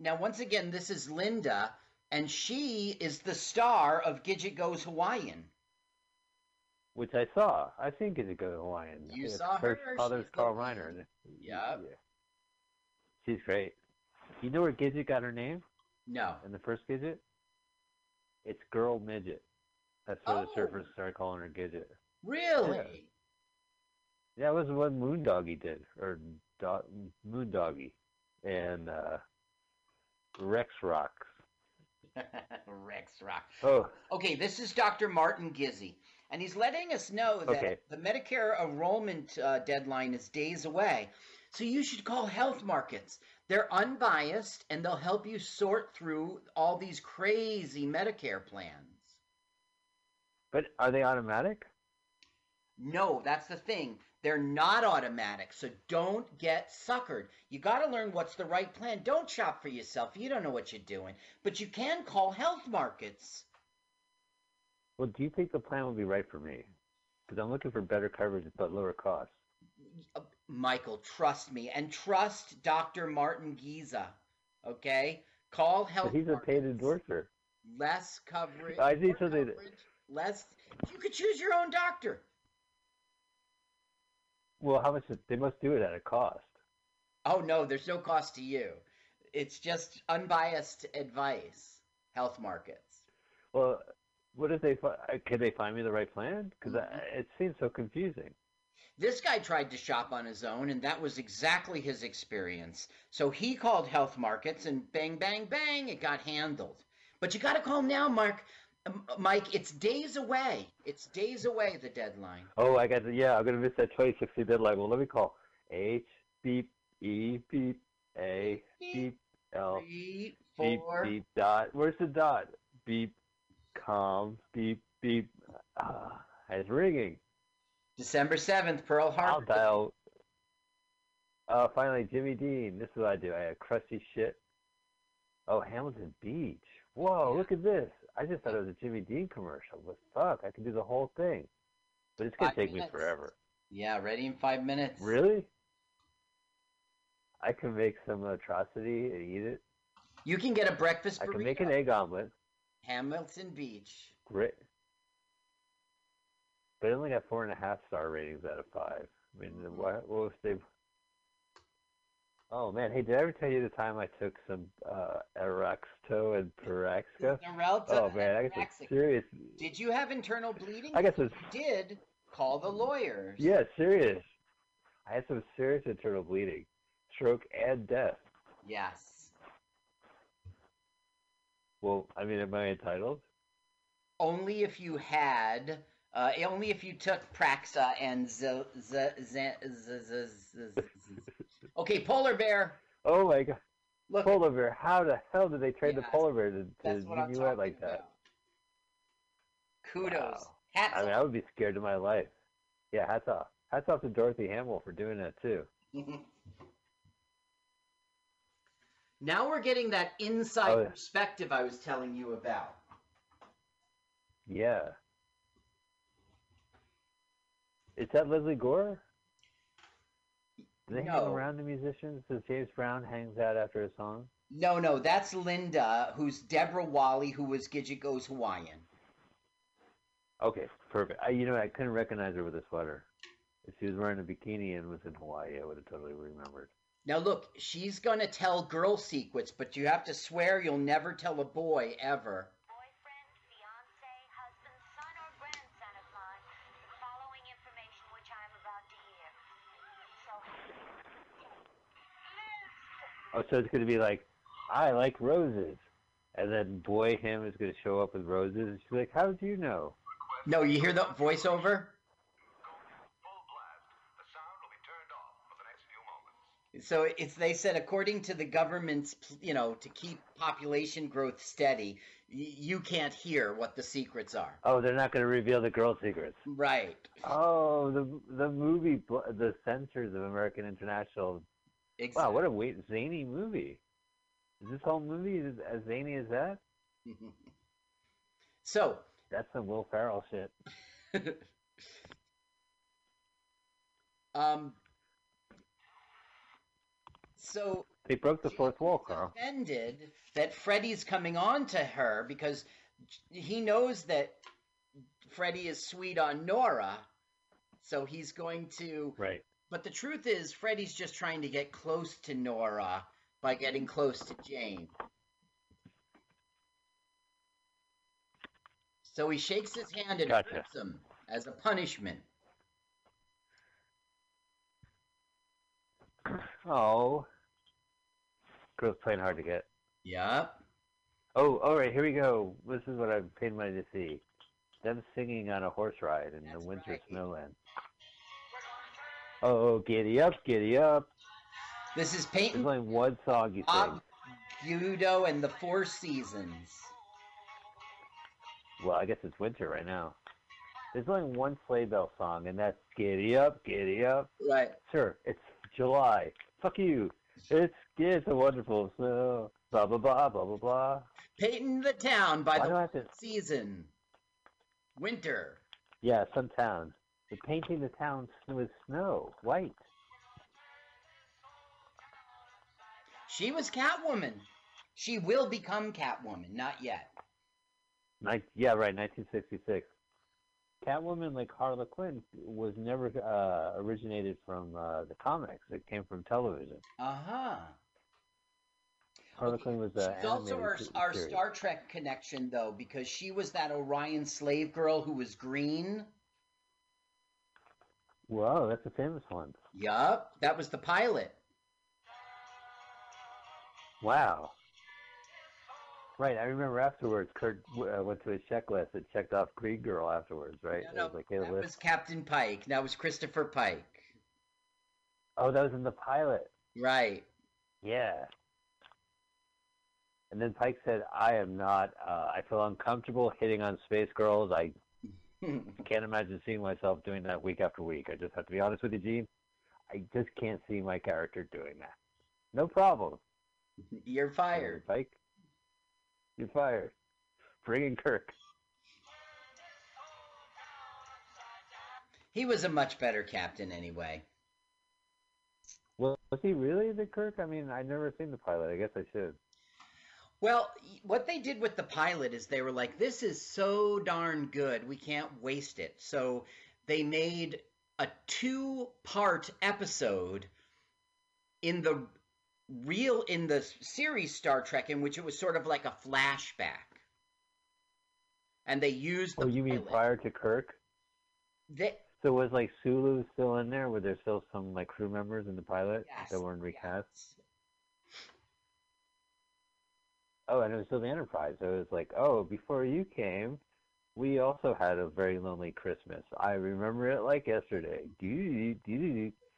Now, once again, this is Linda, and she is the star of Gidget Goes Hawaiian. Which I saw. I think it's a good Hawaiian. You It's saw her her? father's She's Carl the Reiner. Yep. Yeah. She's great. You know where Gidget got her name No. in the first Gidget? It's Girl Midget. That's where Oh. the surfers started calling her Gidget. Really? Yeah. That was what Moondoggy did, or Do- Moondoggy, and uh, Rex Rocks. Rex Rock. Oh, Okay, this is Dr. Martin Gizzi, and he's letting us know that Okay. the Medicare enrollment uh, deadline is days away. So you should call Health Markets. They're unbiased, and they'll help you sort through all these crazy Medicare plans. but are they automatic? No, that's the thing. They're not automatic, so don't get suckered. You got to learn what's the right plan. Don't shop for yourself. You don't know what you're doing. But you can call health markets. Well, do you think the plan will be right for me? Because I'm looking for better coverage but lower cost. Uh, Michael, trust me, and trust Dr. Martin Giza. Okay? Call health But he's a paid endorser. Less coverage. I need something that- Less. You could choose your own doctor. Well, how much? They must do it at a cost. Oh no, there's no cost to you. It's just unbiased advice. Health markets. Well, what if they? Can they find me the right plan? Because mm-hmm. it seems so confusing. This guy tried to shop on his own, and that was exactly his experience. So he called health markets, and bang, bang, bang, it got handled. But you got to call now, Mark. Mike, it's days away. It's days away. The deadline. Oh, I got the, yeah. I'm gonna miss that 2060 deadline. Well, let me call H beep E beep A beep L beep four. beep dot. Where's the dot? Beep com beep beep. Ah, it's ringing. December seventh, Pearl I'll Harbor. dial. Oh, finally, Jimmy Dean. This is what I do. I have crusty shit. Oh, Hamilton Beach. Whoa, look at this. I just thought it was a Jimmy Dean commercial. But fuck, I could do the whole thing. But it's gonna Five take me forever. Yeah, ready in five minutes. Really? I can make some atrocity and eat it. You can get a breakfast Burrito. I can make an egg omelet. Hamilton Beach. Great. But it only got four and a half star ratings out of five. I mean, what, what if they? Oh man, hey, did I ever tell you the time I took some uh, Araxto and? Xarelto Oh man, I got some serious. Did you have internal bleeding? I got some. Did, call the lawyers. Yeah, serious. I had some serious internal bleeding, stroke, and death. Yes. Well, I mean, am I entitled? Only if you had, uh, only if you took Praxa and z- z- z- z- z- z- z- Okay, polar bear. Oh my god. Look, Polar bear. How the hell did they train the polar bear to, to that's what I'm give you out like that? Kudos. Wow. Hats I mean, I would be scared to my life. Yeah, hats off. Hats off to Dorothy Hamill for doing that too. now we're getting that inside Oh, perspective I was telling you about. Yeah. Is that Lesley Gore? Do they hang No. around the musicians as James Brown hangs out after a song? No, no, that's Linda, who's Deborah Walley, who was Gidget Goes Hawaiian. Okay, perfect. I, you know, I couldn't recognize her with a sweater. If she was wearing a bikini and was in Hawaii, I would have totally remembered. Now look, she's gonna tell girl secrets, but you have to swear you'll never tell a boy ever. Oh, so it's going to be like, I like roses. And then boy him is going to show up with roses. And she's like, how did you know? No, you hear the voiceover? So it's they said according to the government's you know to keep population growth steady, y- you can't hear what the secrets are. Oh, they're not going to reveal the girl secrets. Right. Oh, the the movie, the censors of American International. Wow, what a wait, zany movie. Is this whole movie as, as zany as that? So That's some Will Ferrell shit. um. So They broke the fourth wall, Carl. offended that Freddie's coming on to her because he knows that Freddie is sweet on Nora, so he's going to. Right. But the truth is, Freddie's just trying to get close to Nora by getting close to Jane. So he shakes his hand and Gotcha. hurts him as a punishment. Oh. Girl's playing hard to get. Yep. Oh, all right, here we go. This is what I've paid money to see. Them singing on a horse ride in the winter right. snowland. Oh, giddy up, giddy up. This is There's Peyton only one song you Bob sing. Guido and the Four Seasons. Well, I guess it's winter right now. There's only one sleigh bell song, and that's "Giddy Up, Giddy Up." Right. Sure, it's July. Fuck you. It's it's a wonderful snow. Blah blah blah blah blah blah. Painting the town by Why the do I have to? season. Winter. Yeah, some town. They're painting the town with snow, white. She was Catwoman. She will become Catwoman, not yet. Nin- yeah, right, 1966. Catwoman, like Harley Quinn, was never uh, originated from uh, the comics. It came from television. Uh huh. Harley Quinn was uh, She's also our, our. Star Trek connection, though, because she was that Orion slave girl who was green. Whoa, that's a famous one. Yup, that was the pilot. Wow. Right, I remember afterwards, Kirk uh, went to his checklist and checked off Green Girl afterwards, right? No, it was like, hey, That list. was Captain Pike. That was Christopher Pike. Oh, that was in the pilot. Right. Yeah. And then Pike said, I am not, uh, I feel uncomfortable hitting on space girls. I can't imagine seeing myself doing that week after week. I just have to be honest with you, Gene. I just can't see my character doing that. No problem. You're fired. Pike. You're fired. Bring in Kirk. He was a much better captain anyway. Well, was he really the Kirk? I mean, I've never seen the pilot. I guess I should. Well, what they did with the pilot is they were like, this is so darn good, we can't waste it. So they made a two part episode in the real, in the series Star Trek, in which it was sort of like a flashback. And they used the Oh, you mean pilot. prior to Kirk? They, So was like Sulu still in there? Were there still some like crew members in the pilot Yes, that weren't recast? Oh, and it was still the Enterprise. So it was like, oh, before you came, we also had a very lonely Christmas. I remember it like yesterday.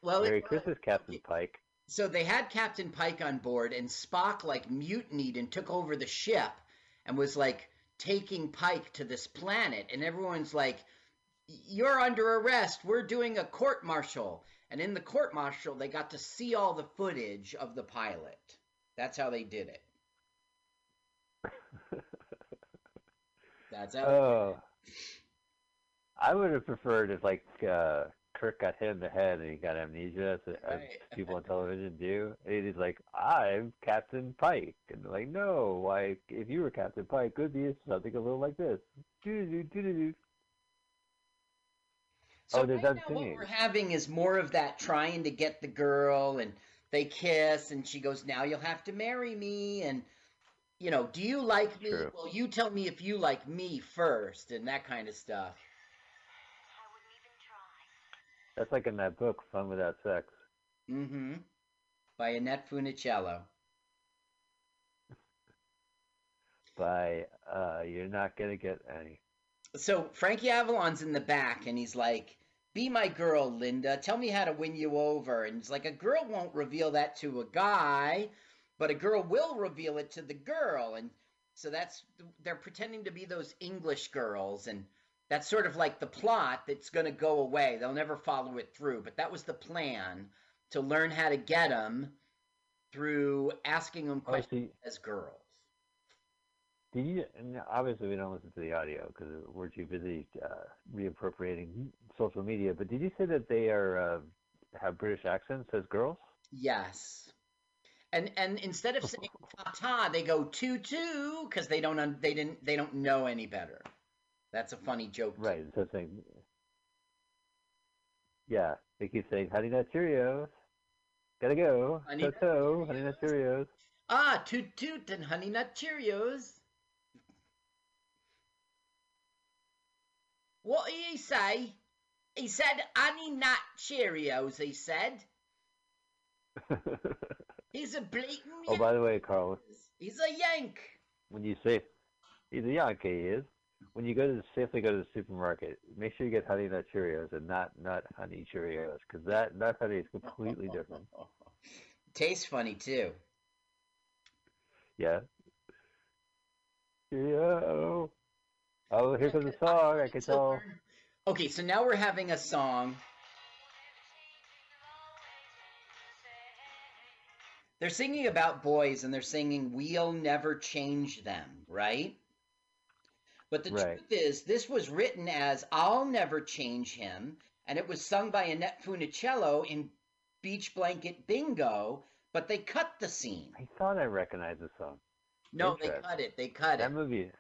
Well, it Merry was- Christmas, Captain Pike. So they had Captain Pike on board, and Spock like mutinied and took over the ship, and was like taking Pike to this planet, and everyone's like, "You're under arrest. We're doing a court martial." And in the court martial, they got to see all the footage of the pilot. That's how they did it. That's how. Oh, I would have preferred if like uh, Kirk got hit in the head and he got amnesia, as, as people on television do. And he's like, "I'm Captain Pike," and they're like, "No, why? If you were Captain Pike, it would be something a little like this." Doo-doo-doo-doo-doo. So oh, right now what we're having is more of that trying to get the girl, and they kiss, and she goes, "Now you'll have to marry me," and you know, do you like me? True. Well, you tell me if you like me first, and that kind of stuff. That's like in that book, Fun Without Sex. Mm-hmm. By Annette Funicello. By uh, you're not gonna get any. So Frankie Avalon's in the back, and he's like, "Be my girl, Linda. Tell me how to win you over." And it's like a girl won't reveal that to a guy, but a girl will reveal it to the girl, and so that's they're pretending to be those English girls, and that's sort of like the plot that's going to go away. They'll never follow it through, but that was the plan to learn how to get them through asking them Oh, questions see, as girls. did you? And obviously, we don't listen to the audio because we're too busy uh, reappropriating social media. But did you say that they are uh, have British accents as girls? Yes. And and instead of saying ta ta, they go two two because they don't un- they didn't they don't know any better. That's a funny joke. Right. So saying, yeah, they keep saying Honey Nut Cheerios. Gotta go. Honey Toto. Honey Nut Cheerios. Ah, toot toot and honey nut Cheerios. What did he say? He said honey nut Cheerios. He said he's a blatant. oh, by the way, Carlos. He's a yank. when you say he's a Yankee, he is. When you go to the, safely go to the supermarket, make sure you get Honey Nut Cheerios and not Nut Honey Cheerios because that nut honey is completely different. Tastes funny too. Yeah. Cheerio. Oh, here comes the song. I can tell. Okay, so now we're having a song. They're singing about boys and they're singing We'll Never Change Them, right? But the Right. truth is, this was written as I'll Never Change Him, and it was sung by Annette Funicello in Beach Blanket Bingo, but they cut the scene. I thought I recognized the song. No, they cut it. They cut That it. That movie.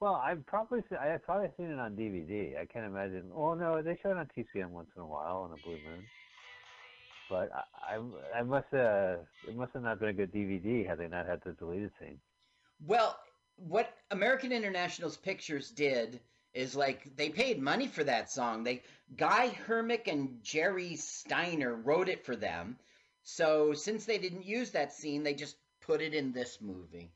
Well, I've probably seen, I've probably seen it on DVD. I can't imagine. Well, no, they show it on TCM once in a while on a Blue Moon. But I, I, I must uh, it must have not been a good DVD had they not had the deleted scene. Well, what American International's Pictures did is like they paid money for that song. They Guy Hemric and Jerry Styner wrote it for them. So since they didn't use that scene, they just put it in this movie.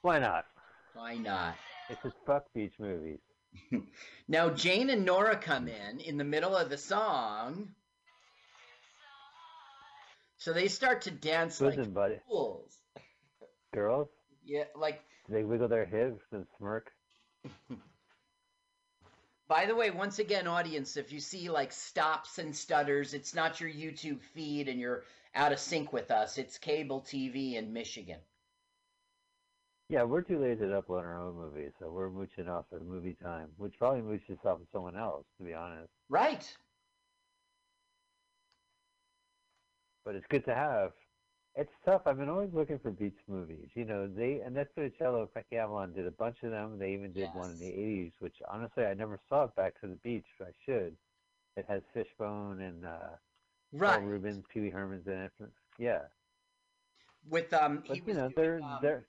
Why not? Why not? It's just fuck beach movies. Now Jane and Nora come in in the middle of the song. So they start to dance Listen, like buddy, fools. girls, Yeah, like they wiggle their hips and smirk? By the way, once again, audience, if you see like stops and stutters, it's not your YouTube feed and you're out of sync with us. It's cable TV in Michigan. Yeah, we're too lazy to upload our own movies, so we're mooching off of movie time, which probably mooches off of someone else, to be honest. Right. But it's good to have. It's tough. I've been always looking for beach movies. You know, they and that's what Cello, Frankie Avalon did a bunch of them. They even did one in the '80s, which honestly I never saw. It back to the Beach, but I should. It has Fishbone and uh, Right. Paul Reubens, Pee Wee Herman's in it. Yeah, With um, but you know they're um, they're.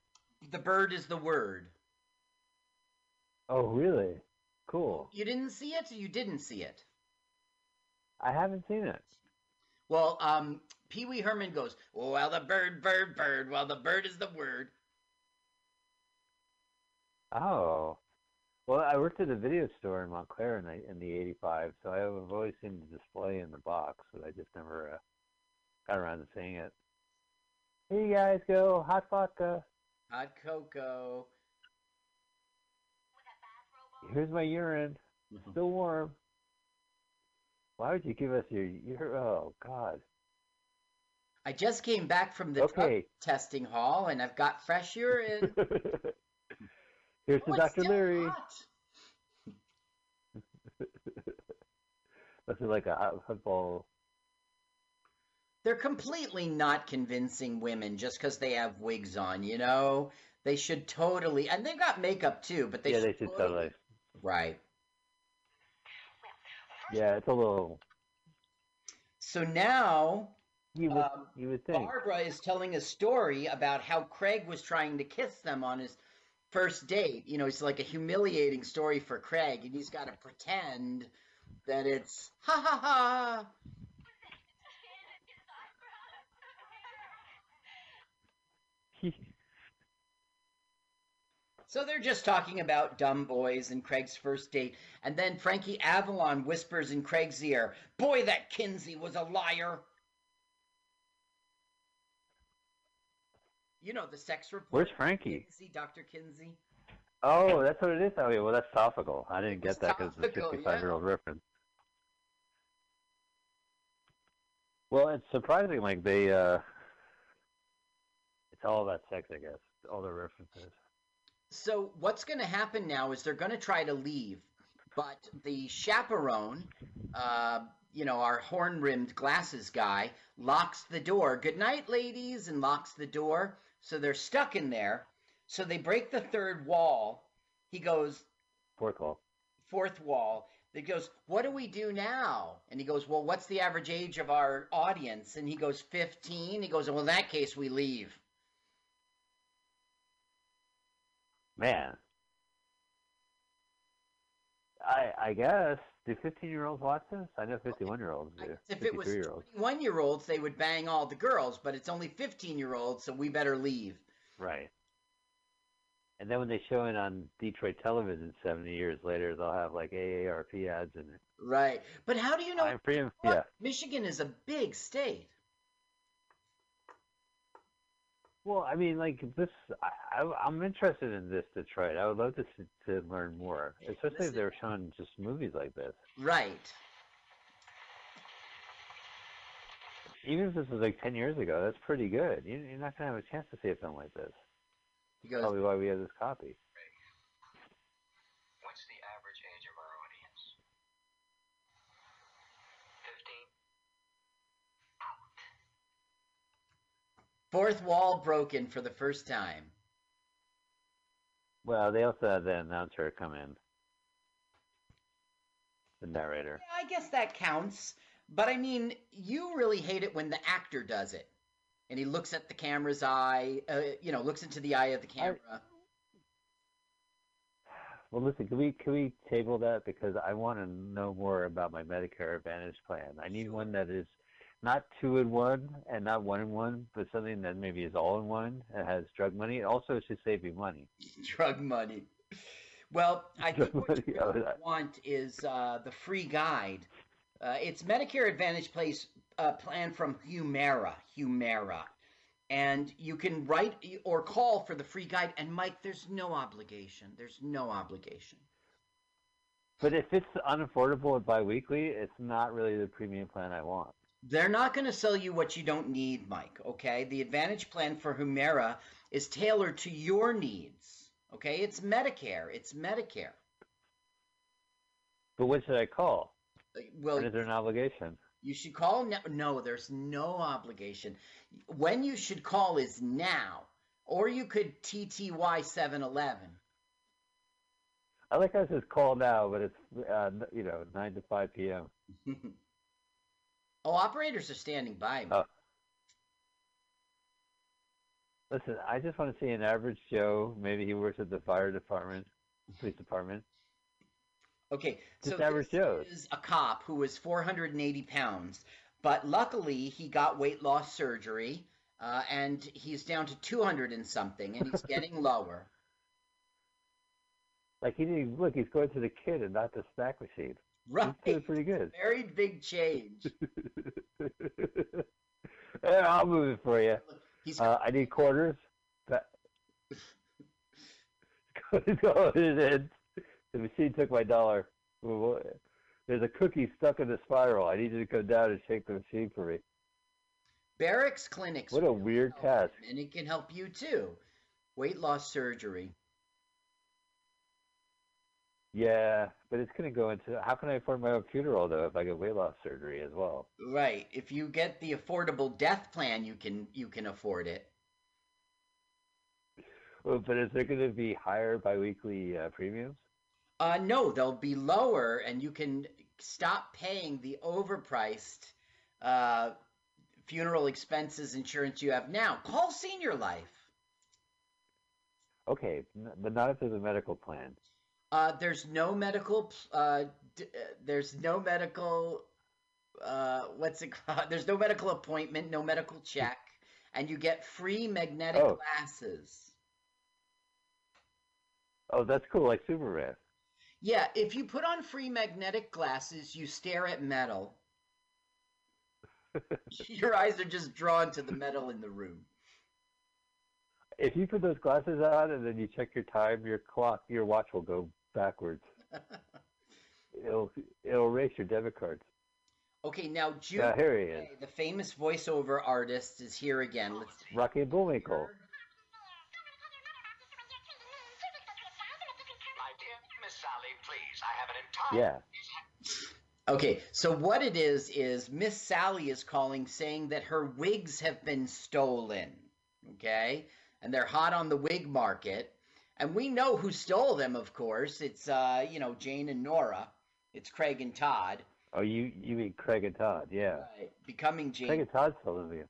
The bird is the word. Oh, really? Cool. You didn't see it. You didn't see it. I haven't seen it. Well, um, Pee Wee Herman goes, "Well, the bird, bird, bird. Well, the bird is the word." Oh. Well, I worked at a video store in Montclair in the, in the 85, so I've always seen the display in the box, but I just never uh, got around to seeing it. Here you guys go, hot vodka. Hot cocoa. Here's my urine. Still warm. Why would you give us your, your oh, God. I just came back from the Okay. testing hall, and I've got fresh urine. Here's Oh, to Dr. This is like a hot football. They're completely not convincing women just because they have wigs on, you know? They should totally, and they've got makeup too, but they yeah, should, they should totally. Right. Yeah, it's a little. So now You would, um, you would think. Barbara is telling a story about how Craig was trying to kiss them on his first date. You know, it's like a humiliating story for Craig, and he's got to pretend that it's ha ha ha. So they're just talking about dumb boys and Craig's first date, and then Frankie Avalon whispers in Craig's ear, "Boy, that Kinsey was a liar." You know the sex report. Where's Frankie? Kinsey, Dr. Kinsey. Oh, that's what it is. Oh, yeah, well, that's topical. I didn't get that because it's a 55 year old reference. Well, it's surprising. Like they, uh, it's all about sex, I guess. All the references. So what's going to happen now is they're going to try to leave, but the chaperone, uh, you know, our horn-rimmed glasses guy, locks the door. Good night, ladies, and locks the door. So they're stuck in there. So they break the third wall. He goes, Fourth wall. fourth wall. He goes, What do we do now? And he goes, Well, what's the average age of our audience? And he goes, 15. He goes, Well, in that case, we leave. Man. I I guess. Do 15 year olds watch this? I know 51 year olds do. If it was 53 year olds. 21 year olds, they would bang all the girls, but it's only 15 year olds, so we better leave. Right. And then when they show it on Detroit television 70 years later, they'll have like AARP ads in it. Right. But how do you know? I'm free. Yeah. Michigan is a big state. Well, I mean, like this, I, I'm interested in this Detroit. I would love to to learn more, especially if they were showing just movies like this. Right. Even if this was like ten years ago, that's pretty good. You, you're not gonna have a chance to see a film like this. Goes, Probably why we have this copy. What's the average age of our audience? 15? Fourth wall broken for the first time. Well, they also had the announcer come in, the narrator. Yeah, I guess that counts. But I mean, you really hate it when the actor does it. And he looks at the camera's eye, uh, you know, looks into the eye of the camera. Well, listen, can we can we table that because I want to know more about my Medicare Advantage plan. I need one that is not two in one and not one in one, but something that maybe is all in one and has drug money. It also should save you money. Drug money. Well, I think what you really want is uh, the free guide. Uh, it's Medicare Advantage place uh, plan from Humana. Humana. And you can write or call for the free guide. And Mike, there's no obligation. There's no obligation. But if it's unaffordable and biweekly, it's not really the premium plan I want. They're not going to sell you what you don't need, Mike, okay? The Advantage plan for Humana is tailored to your needs, okay? It's Medicare. It's Medicare. But what should I call? Well, and is there an obligation? You should call now. No, there's no obligation. When you should call is now, or you could TTY 711. I like how it says call now, but it's uh, you know nine to five p.m. Oh, operators are standing by me. Oh. Listen, I just want to see an average Joe. Maybe he works at the fire department, police department. Okay, Just so average this Joes. is a cop who was 480 pounds, but luckily he got weight loss surgery, uh, and he's down to 200 and something, and he's getting lower. Like he didn't look. He's going to the kid and not the snack machine. Right. Doing pretty good. Very big change. Yeah, I'll move it for you. Uh, I need quarters. That- Go in. The machine took my dollar. There's a cookie stuck in the spiral. I need you to go down and shake the machine for me. Barracks clinics. What a weird task. and it can help you too. Weight loss surgery. Yeah, but it's going to go into how can I afford my own funeral though if I get weight loss surgery as well? Right. If you get the affordable death plan, you can you can afford it. Well, but is there going to be higher biweekly uh, premiums? Uh, no, they'll be lower, and you can stop paying the overpriced uh, funeral expenses insurance you have now. Call Senior Life. Okay, but not if there's a medical plan. Uh, there's no medical. Uh, d- uh, there's no medical. Uh, what's it called? There's no medical appointment, no medical check, and you get free magnetic Oh. glasses. Oh, that's cool, like Superman. Yeah, if you put on free magnetic glasses, you stare at metal. Your eyes are just drawn to the metal in the room. If you put those glasses on and then you check your time, your clock, your watch will go backwards. it'll it'll erase your debit cards. Okay, now June, Yeah, here he is. the famous voiceover artist, is here again. Let's Rocky and Bullwinkle. My dear Miss Sally, please, I have an entire. Yeah. Okay, so what it is is Miss Sally is calling saying that her wigs have been stolen. Okay? And they're hot on the wig market. And we know who stole them, of course. It's uh, you know, Jane and Nora. It's Craig and Todd. Oh, you you mean Craig and Todd? Yeah. Right. Becoming Jane. Craig and Todd stole them.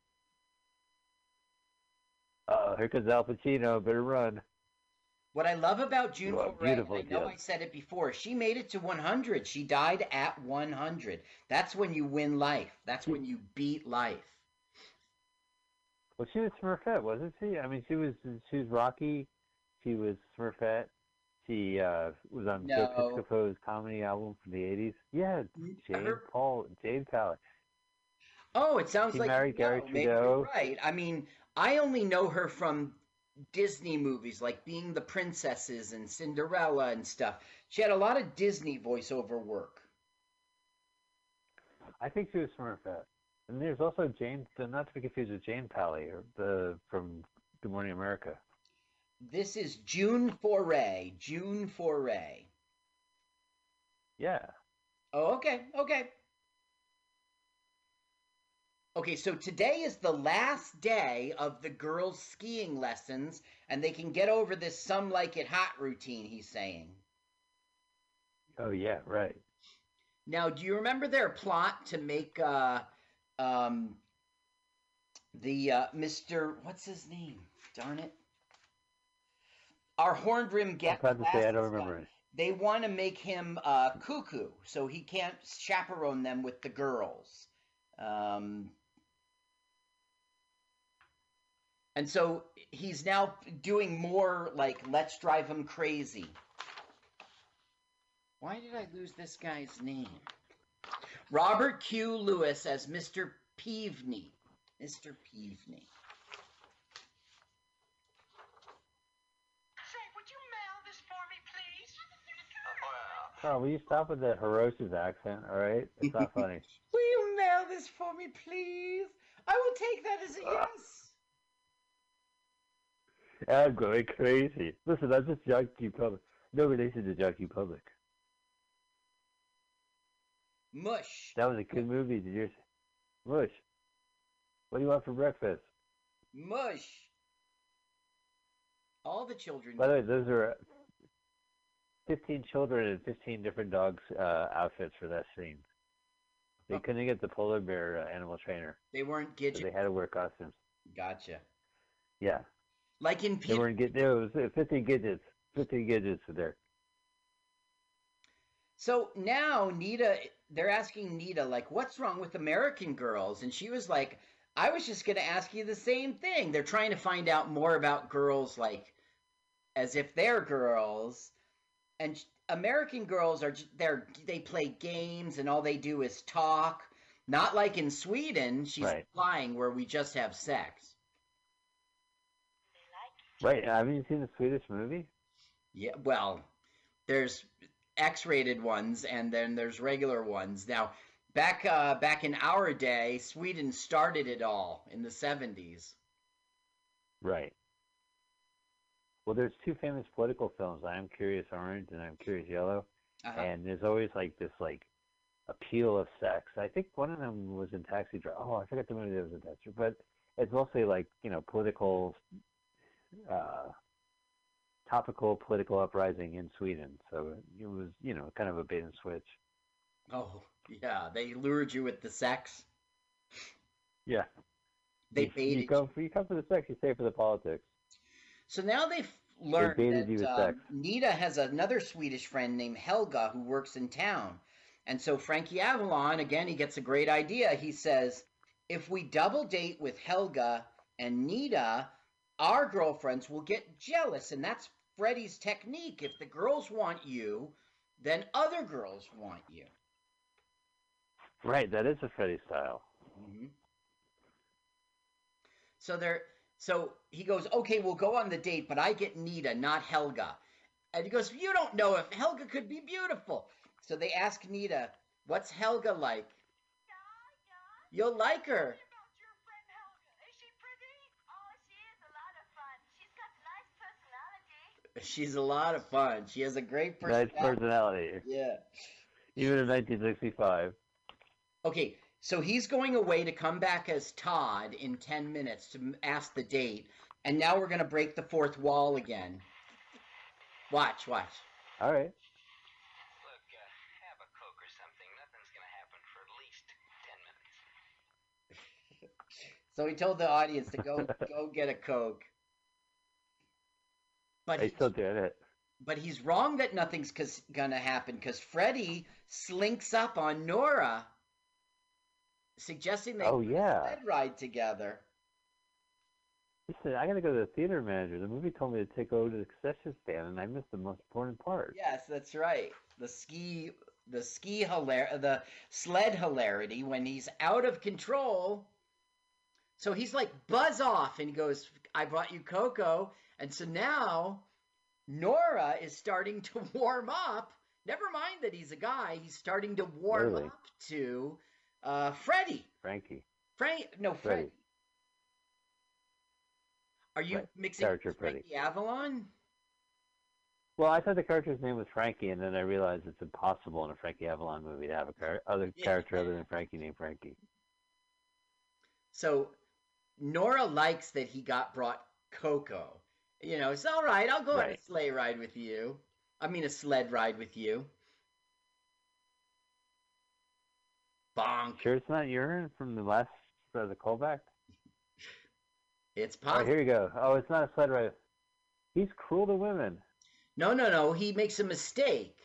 Uh, here comes Al Pacino. Better run. What I love about June are Foray, I know Jim. I said it before, she made it to 100. She died at 100. That's when you win life. That's when you beat life. Well, she was Smurfette, wasn't she? I mean, she was she was Rocky. She was Smurfette. She uh, was on Joe No. Piscopo's comedy album from the '80s. Yeah, Jane Paul, Jane Pauley. Oh, it sounds She like married Garry Trudeau. right. I mean, I only know her from Disney movies, like being the princesses and Cinderella and stuff. She had a lot of Disney voiceover work. I think she was Smurfette. And there's also Jane, not to be confused with Jane Pauley, or the from Good Morning America. This is June Foray. June Foray. Yeah. Oh, okay, okay. Okay, so today is the last day of the girls' skiing lessons, and they can get over this some like it hot routine, he's saying. Oh yeah, right. Now, do you remember their plot to make uh um the uh Mr. what's his name? Darn it. Our horned rim I'm proud to say I don't remember guy. it. They want to make him uh cuckoo, so he can't chaperone them with the girls. Um and so he's now doing more like let's drive him crazy. Why did I lose this guy's name? Robert Q. Lewis as Mr. Peavney. Mr. Peavney. Carl, will you stop with that Hiroshi's accent, alright? It's not funny. Will you mail this for me, please? I will take that as a ah. yes. I'm going crazy. Listen, I'm just Junkie Public. No relation to Junkie Public. Mush. That was a good movie. Did you? Mush. What do you want for breakfast? Mush. All the children. By the way, those are 15 children and 15 different dogs' uh, outfits for that scene. They couldn't get the polar bear uh, animal trainer, They weren't so they had to wear costumes. Gotcha. Yeah, Like in Peter. they weren't get. There was uh, 15 gadgets. 15 gadgets were there. So now Nita, they're asking Nita, like, what's wrong with American girls? And she was like, I was just going to ask you the same thing. They're trying to find out more about girls, like, as if they're girls. And American girls are they're they play games and all they do is talk. Not like in Sweden, she's Right. implying where we just have sex. Right? Haven't you seen the Swedish movie? Yeah, well, there's X-rated ones and then there's regular ones. Now, back uh, back in our day, Sweden started it all in the 70s. Right. Well, there's two famous political films. I'm Curious Orange and I'm Curious Yellow. Uh-huh. and there's always like this like appeal of sex. I think one of them was in Taxi Driver. Oh, I forgot the movie that was in Taxi, Driver, but it's mostly like you know political, uh, topical political uprising in Sweden. So it was you know kind of a bait and switch. Oh, yeah, they lured you with the sex. Yeah, They you, baited you go you come for the sex, you stay for the politics. So now they've learned baited you with that um, Nita has another Swedish friend named Helga who works in town. And so Frankie Avalon, again, he gets a great idea. He says, if we double date with Helga and Nita, our girlfriends will get jealous. And that's Freddie's technique. If the girls want you, then other girls want you. Right, that is a Freddy style. Mhm. So they're so he goes, okay, we'll go on the date, but I get Nita, not Helga. And he goes, you don't know if Helga could be beautiful. So they ask Nita, what's Helga like? You'll like her. She's a lot of fun. She has a great personality. Nice personality. personality, Yeah. even in 1965. Okay, so he's going away to come back as Todd in 10 minutes to ask the date. And now we're going to break the fourth wall again. Watch, watch. All right. Look, uh, have a Coke or something. Nothing's gonna happen for at least ten minutes. So he told the audience to go go get a Coke. But I he, still did it. but he's wrong that nothing's cause, gonna happen because Freddie slinks up on Nora, suggesting they Oh, yeah. ride together. Listen, I gotta go to the theater manager. The movie told me to take over to the concession stand, and I missed the most important part. Yes, that's right. The ski, the ski hilar, uh, the sled hilarity when he's out of control. So he's like, buzz off. And he goes, I brought you Coco. And so now Nora is starting to warm up. Never mind that he's a guy. He's starting to warm Really? up to uh, Freddie. Frankie. Frank, no, Freddie. Freddie. Are you Right. mixing Character Frankie Avalon? Well, I thought the character's name was Frankie, and then I realized it's impossible in a Frankie Avalon movie to have a char- other Yeah. character other than Frankie named Frankie. So Nora likes that he got brought Coco. You know, it's all right. I'll go on a sleigh ride with you. I mean, a sled ride with you. Bonk. Sure, it's not urine from the last uh, the callback. It's Oh, possible. here you go. Oh, it's not a sled ride. He's cruel to women. No, no, no. He makes a mistake.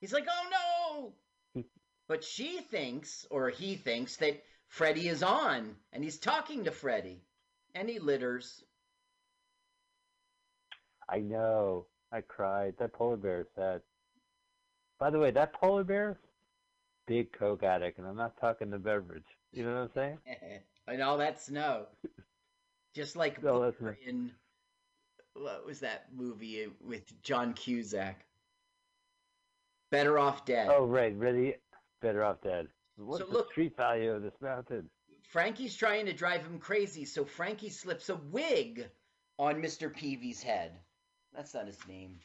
He's like, oh no! But she thinks, or he thinks, that Freddy is on, and he's talking to Freddy, and he litters. I know. I cried. That polar bear is sad. By the way, that polar bear, big coke addict, and I'm not talking the beverage. You know what I'm saying? and all that snow. Just like No, that's Booker in what was that movie with John Cusack? Better off dead. Oh, right. Really better off dead. What's So the look- street value of this mountain? Frankie's trying to drive him crazy, so Frankie slips a wig on Mr. Peavy's head. That's not his name.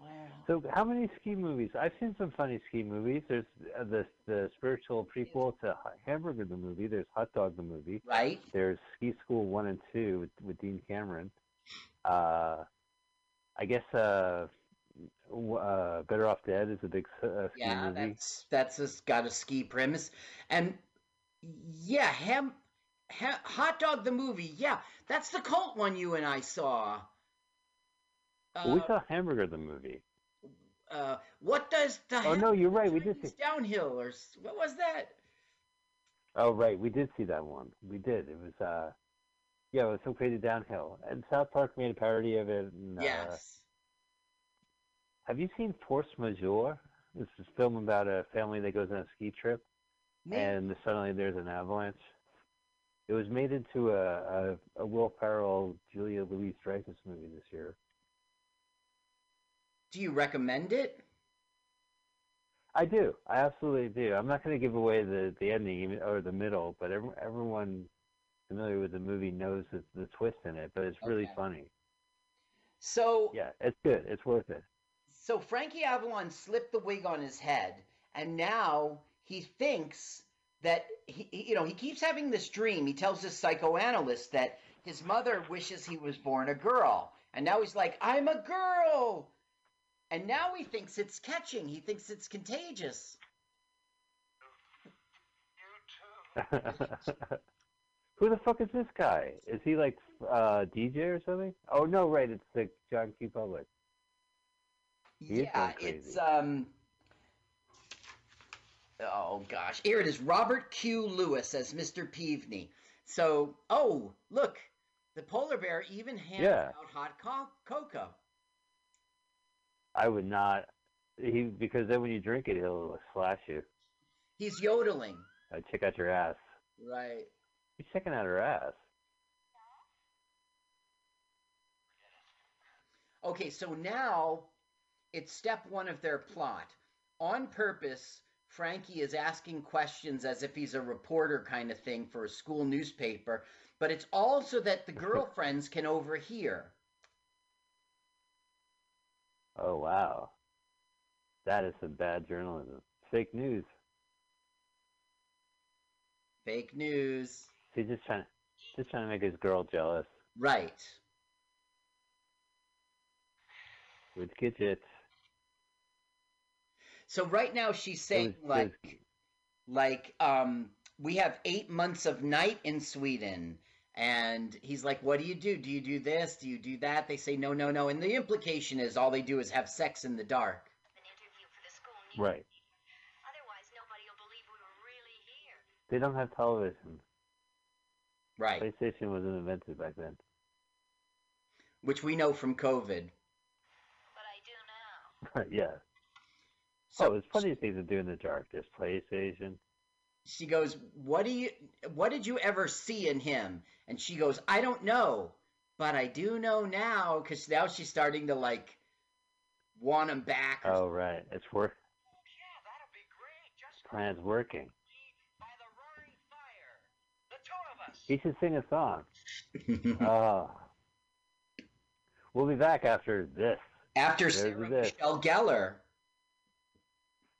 Wow. So, how many ski movies? I've seen some funny ski movies. There's uh, the the spiritual prequel to Hamburger the movie. There's Hot Dog the movie. Right. There's Ski School one and two with, with Dean Cameron. Uh, I guess uh, uh, Better Off Dead is a big uh, ski Yeah, movie. that's that's a, got a ski premise, and yeah, ham, ha, hot dog the movie. Yeah, that's the cult one you and I saw. Well, we Uh, saw Hamburger the movie. uh, what does the Oh no, you're right. We did see. Downhill or what was that? Oh right, we did see that one. We did. It was uh, yeah, it was so crazy downhill. And South Park made a parody of it. And, uh, Yes. Have you seen Force Majeure? This is a film about a family that goes on a ski trip, and suddenly there's an avalanche. It was made into a, a, a Will Ferrell, Julia Louis Dreyfus movie this year. Do you recommend it? I do. I absolutely do. I'm not going to give away the, the ending or the middle, but every, everyone familiar with the movie knows the, the twist in it. But it's really Okay. funny. So Yeah, it's good. It's worth it. so Frankie Avalon slipped the wig on his head, and now he thinks that he, he- you know, he keeps having this dream. He tells his psychoanalyst that his mother wishes he was born a girl, and now he's like, "I'm a girl," and now he thinks it's catching. He thinks it's contagious. Who the fuck is this guy? Is he like uh DJ or something? Oh no, right, it's the John Q. Public. He yeah, it's um. Oh gosh, here it is. Robert Q. Lewis as Mr. Peavney. So, oh look, the polar bear even hands Yeah. out hot co- cocoa. I would not he because then when you drink it he'll slash you. He's yodeling. Uh, check out your ass. Right. He's checking out her ass. Okay, so now it's step one of their plot. On purpose, Frankie is asking questions as if he's a reporter kind of thing for a school newspaper, but it's also that the girlfriends can overhear. Oh wow. That is some bad journalism. Fake news. Fake news. He's just trying to, just trying to make his girl jealous Right. with gadgets. So right now she's saying was- like like um we have 8 months of night in Sweden and he's like what do you do? Do you do this? Do you do that? They say no no no and the implication is all they do is have sex in the dark. Right. Otherwise, nobody will believe we were really here. They don't have television. Right. PlayStation wasn't invented back then. Which we know from COVID. But I do now. yeah. So oh, there's plenty of things to do in the dark. There's PlayStation. she goes, "What do you? What did you ever see in him?" And she goes, "I don't know, but I do know now because now she's starting to like want him back." or Oh, right. It's work. Plan's working. He should sing a song. Oh. We'll be back after this. After There's Sarah this. Michelle Gellar.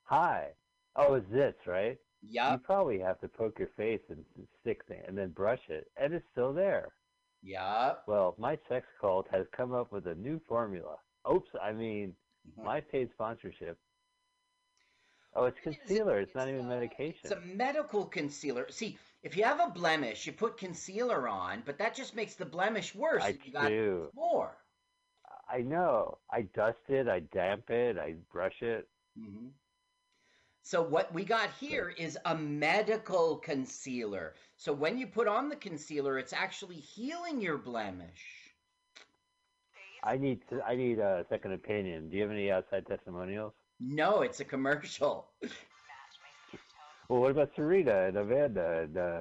Hi. Oh, it's this, right? You probably have to poke your face and stick thing and then brush it, and it's still there. Yeah. Well, my sex cult has come up with a new formula. Oops, I mean, Mm-hmm. my paid sponsorship. Oh, it's concealer. It's not even medication. It's a medical concealer. See, if you have a blemish, you put concealer on, but that just makes the blemish worse. I and you got do. more. I know. I dust it. I damp it. I brush it. hmm So what we got here is a medical concealer. So when you put on the concealer, it's actually healing your blemish. I need to. I need a second opinion. Do you have any outside testimonials? No, it's a commercial. Well, what about Serena and Amanda and? Uh,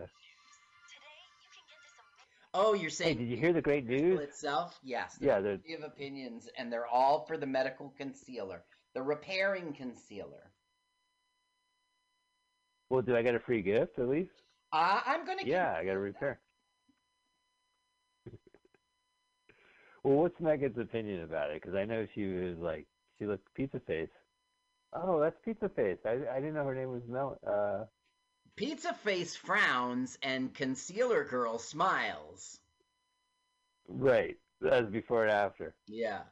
Oh, you're hey, saying did you hear the great news? itself? Yes. Yeah, there's of opinions, and they're all for the medical concealer, the repairing concealer. Well, do I get a free gift at least? Uh, I'm gonna. Yeah, I got to repair. well, what's Megan's opinion about it? Because I know she was like, she looked pizza face. Oh, that's pizza face. I I didn't know her name was Mel. Uh, Pizza face frowns and concealer girl smiles. right. That's before and after. Yeah.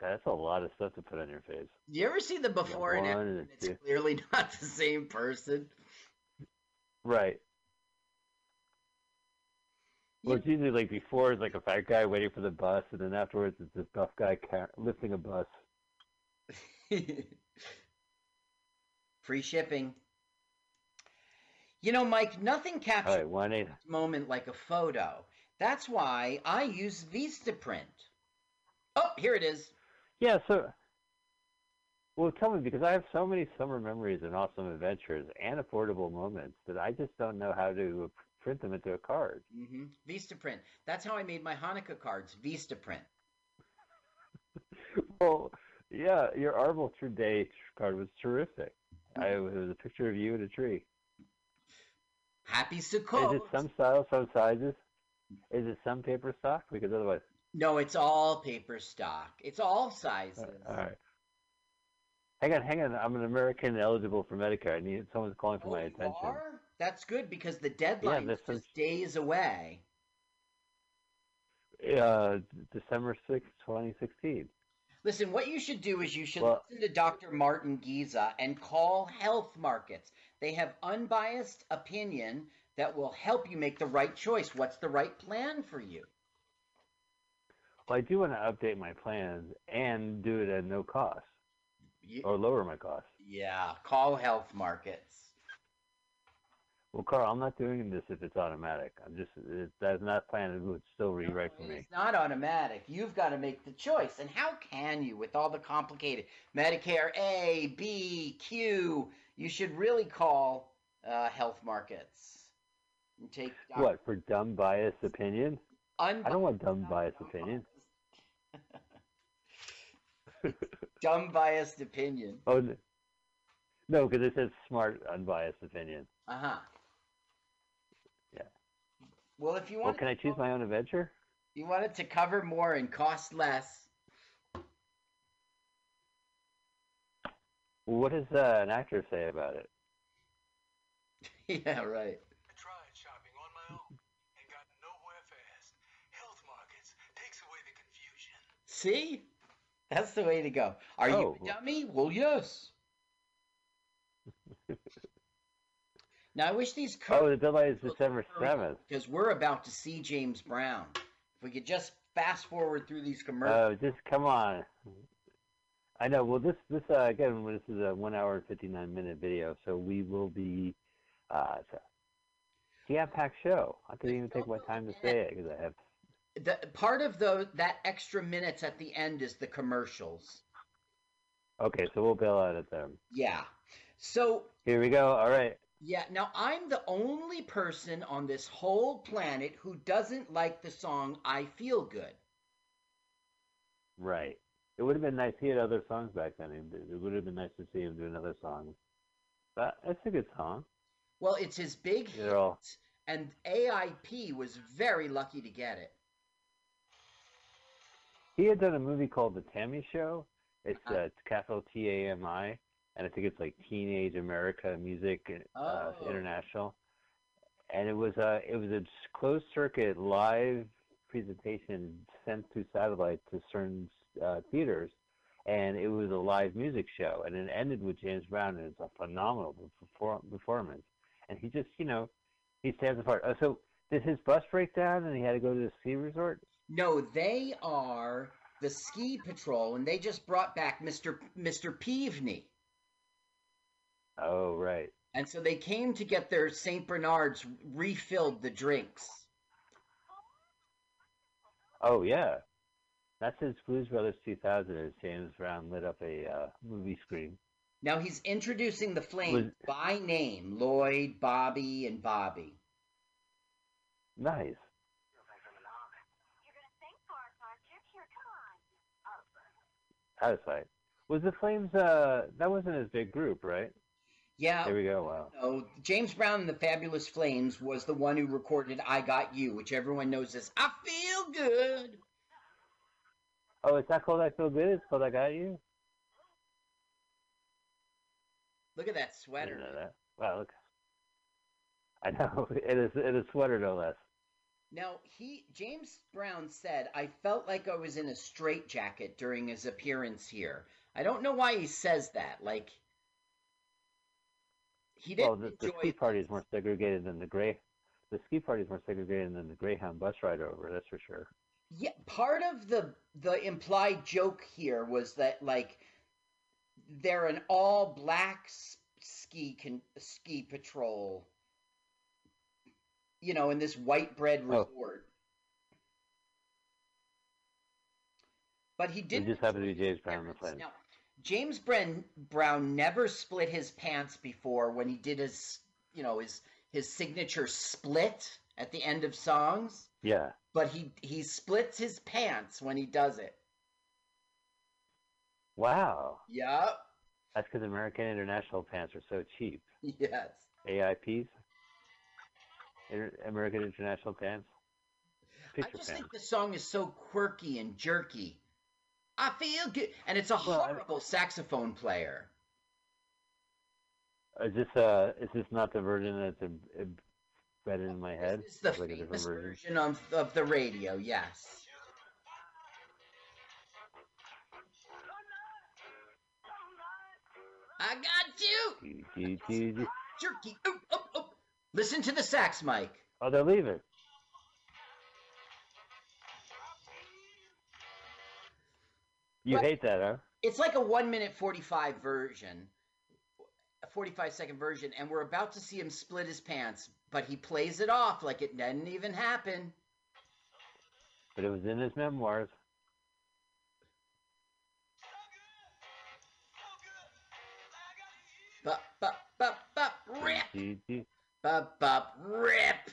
God, that's a lot of stuff to put on your face. You ever see the before and after? and It's two. clearly not the same person. Right. Well, it's usually like before it's like a fat guy waiting for the bus, and then afterwards it's this buff guy car- lifting a bus. Free shipping. You know, Mike, nothing captures right, a moment like a photo. That's why I use Vistaprint. Oh, here it is. Yeah. So, well, tell me because I have so many summer memories and awesome adventures and affordable moments that I just don't know how to print them into a card. hmm Vistaprint. That's how I made my Hanukkah cards. Vistaprint. Well, yeah, your Arbor Day card was terrific. I, it was a picture of you and a tree. Happy Sukkot. Is it some styles, some sizes? Is it some paper stock? Because otherwise, No, it's all paper stock. It's all sizes. all right. Hang on, hang on. I'm an American eligible for Medicare. I need someone's calling for my You attention. are? That's good because the deadline this is just days away. Uh, December sixth, 2016. Listen, what you should do is you should Well- listen to Dr. Martin Giza and call Health Markets. They have unbiased opinion that will help you make the right choice. What's the right plan for you? Well, I do want to update my plans and do it at no cost or lower my costs. yeah, call Health Markets. Well, Carl, I'm not doing this if it's automatic. I'm just it, that's not planned. It would still rewrite for me. It's not automatic. You've got to make the choice. And how can you with all the complicated Medicare A, B, Q? You should really call uh, Health Markets and take. What for dumb biased opinion? Un- I don't want dumb biased opinion. Dumb biased opinion. Oh no, because it says smart unbiased opinion. Uh huh. Yeah. Well, if you want, Well, want, can I choose my own adventure? you want it to cover more and cost less. What does uh, an actor say about it? yeah, right. See, that's the way to go. Are Oh. you a dummy? Well, yes. now I wish these Oh, the deadline is December seventh. because we're about to see James Brown. If we could just fast forward through these commercials. Oh, just come on. I know. Well, this this uh, again, this is a one hour and fifty nine minute video, so we will be uh, it's a jam-packed show. I couldn't even take my time to say it because I have. The part of the that extra minutes at the end is the commercials. Okay, so we'll bail out at them. Yeah. So Here we go. All right. Yeah, now I'm the only person on this whole planet who doesn't like the song I Feel Good. Right. It would have been nice. He had other songs back then. It would have been nice to see him do another song. But it's a good song. Well, it's his big hit, all- and AIP was very lucky to get it. He had done a movie called The Tammy Show. It's Uh-huh. uh, it's capital T A M I, and I think it's like Teenage America Music uh, Oh. International. And it was a it was a closed circuit live presentation sent through satellite to certain uh, theaters, and it was a live music show, and it ended with James Brown, and it's a phenomenal perfor- performance. And he just you know he stands apart. Oh, so did his bus break down, and he had to go to the ski resort? No, they are the ski patrol, and they just brought back Mr. Mr. Peavney. Oh right. And so they came to get their St. Bernards refilled the drinks. Oh yeah, that's his Blues Brothers 2000 as James Brown lit up a uh, movie screen. Now he's introducing the flames by name Lloyd, Bobby, and Bobby. Nice. Satisfied. Was fine. Was the Flames? Uh, that wasn't his big group, right? Yeah. There we go. Wow. No, James Brown and the Fabulous Flames was the one who recorded I Got You, which everyone knows as I Feel Good. Oh, it's not called I Feel Good. It's called I Got You. Look at that I sweater. didn't know that. Wow. Look. I know it is. It is sweater no less. Now, he James Brown said, I felt like I was in a straitjacket during his appearance here. I don't know why he says that. Like he didn't Well, the, the ski party is more segregated than the gray. The ski party is more segregated than the Greyhound bus ride over. That's for sure. Yeah, part of the the implied joke here was that like they're an all black ski con- ski patrol. You know, in this white bread Oh. resort. But he didn't. just happened to be James Brown and the Flames. Now, James Bren- Brown never split his pants before when he did his, you know, his his signature split at the end of songs. Yeah. But he he splits his pants when he does it. Wow. Yep. That's because American International pants are so cheap. Yes. AIPs. American International pants. I just think the song is so quirky and jerky. I feel good, and it's a Well, I- horrible saxophone player. Is this uh is this not the version that's embedded in my head? It's the like a famous version. version of, of the radio. Yes. I got you, Gee, gee, gee. jerky. Listen to the sax, Mike. Oh, they're leaving. You But- hate that, huh? It's like a one minute forty five version, a forty five second version, and we're about to see him split his pants, but he plays it off like it didn't even happen. But it was in his memoirs. Bup bup bup bup rip Bup bup rip.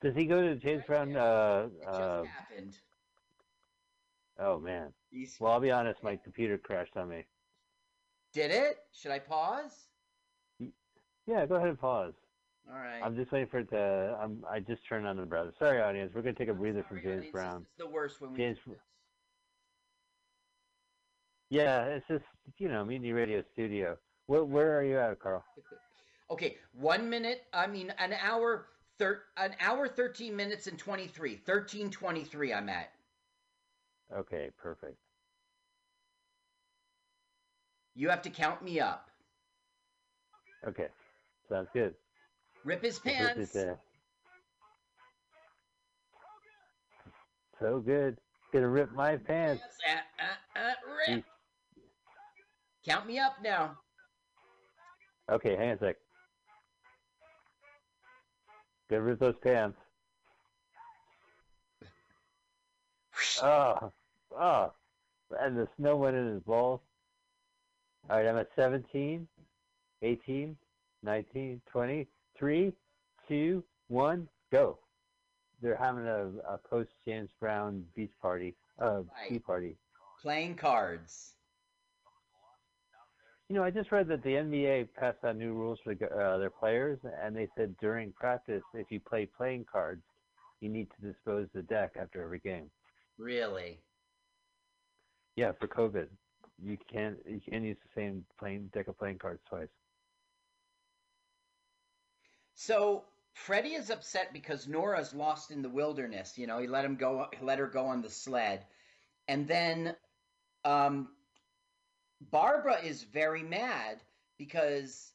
Does he go to James Brown? Uh, It just uh, happened. oh man. Well, I'll be honest. My computer crashed on me. did it? Should I pause? Yeah, go ahead and pause. All right. I'm just waiting for it to. I'm. I just turned on the browser. Sorry, audience. We're gonna take a breather from James audience, Brown. It's the worst when we James-. Yeah, it's just you know, Mutiny Radio Studio. Where Where are you at, Carl? Okay, one minute. I mean, an hour. Thir- an hour, thirteen minutes, and twenty-three. Thirteen twenty-three. I'm at. Okay, perfect. You have to count me up. Okay, sounds good. Rip his This is, pants. uh, So good. Gonna rip my pants. Uh, uh, uh, rip. Count me up now. Okay, hang on a sec. Gonna rip those pants. Oh, oh. And the snow went in his balls. All right, I'm at 17, 18, 19, 20, 3, 2, 1, go. They're having a, a post James Brown beach party, uh, tea party. Playing cards. You know, I just read that the NBA passed out new rules for uh, their players, and they said during practice, if you play playing cards, you need to dispose the deck after every game. Really? Yeah, for COVID, you can't you can't use the same playing deck of playing cards twice. So Freddie is upset because Nora's lost in the wilderness. You know, he let him go, let her go on the sled, and then um, Barbara is very mad because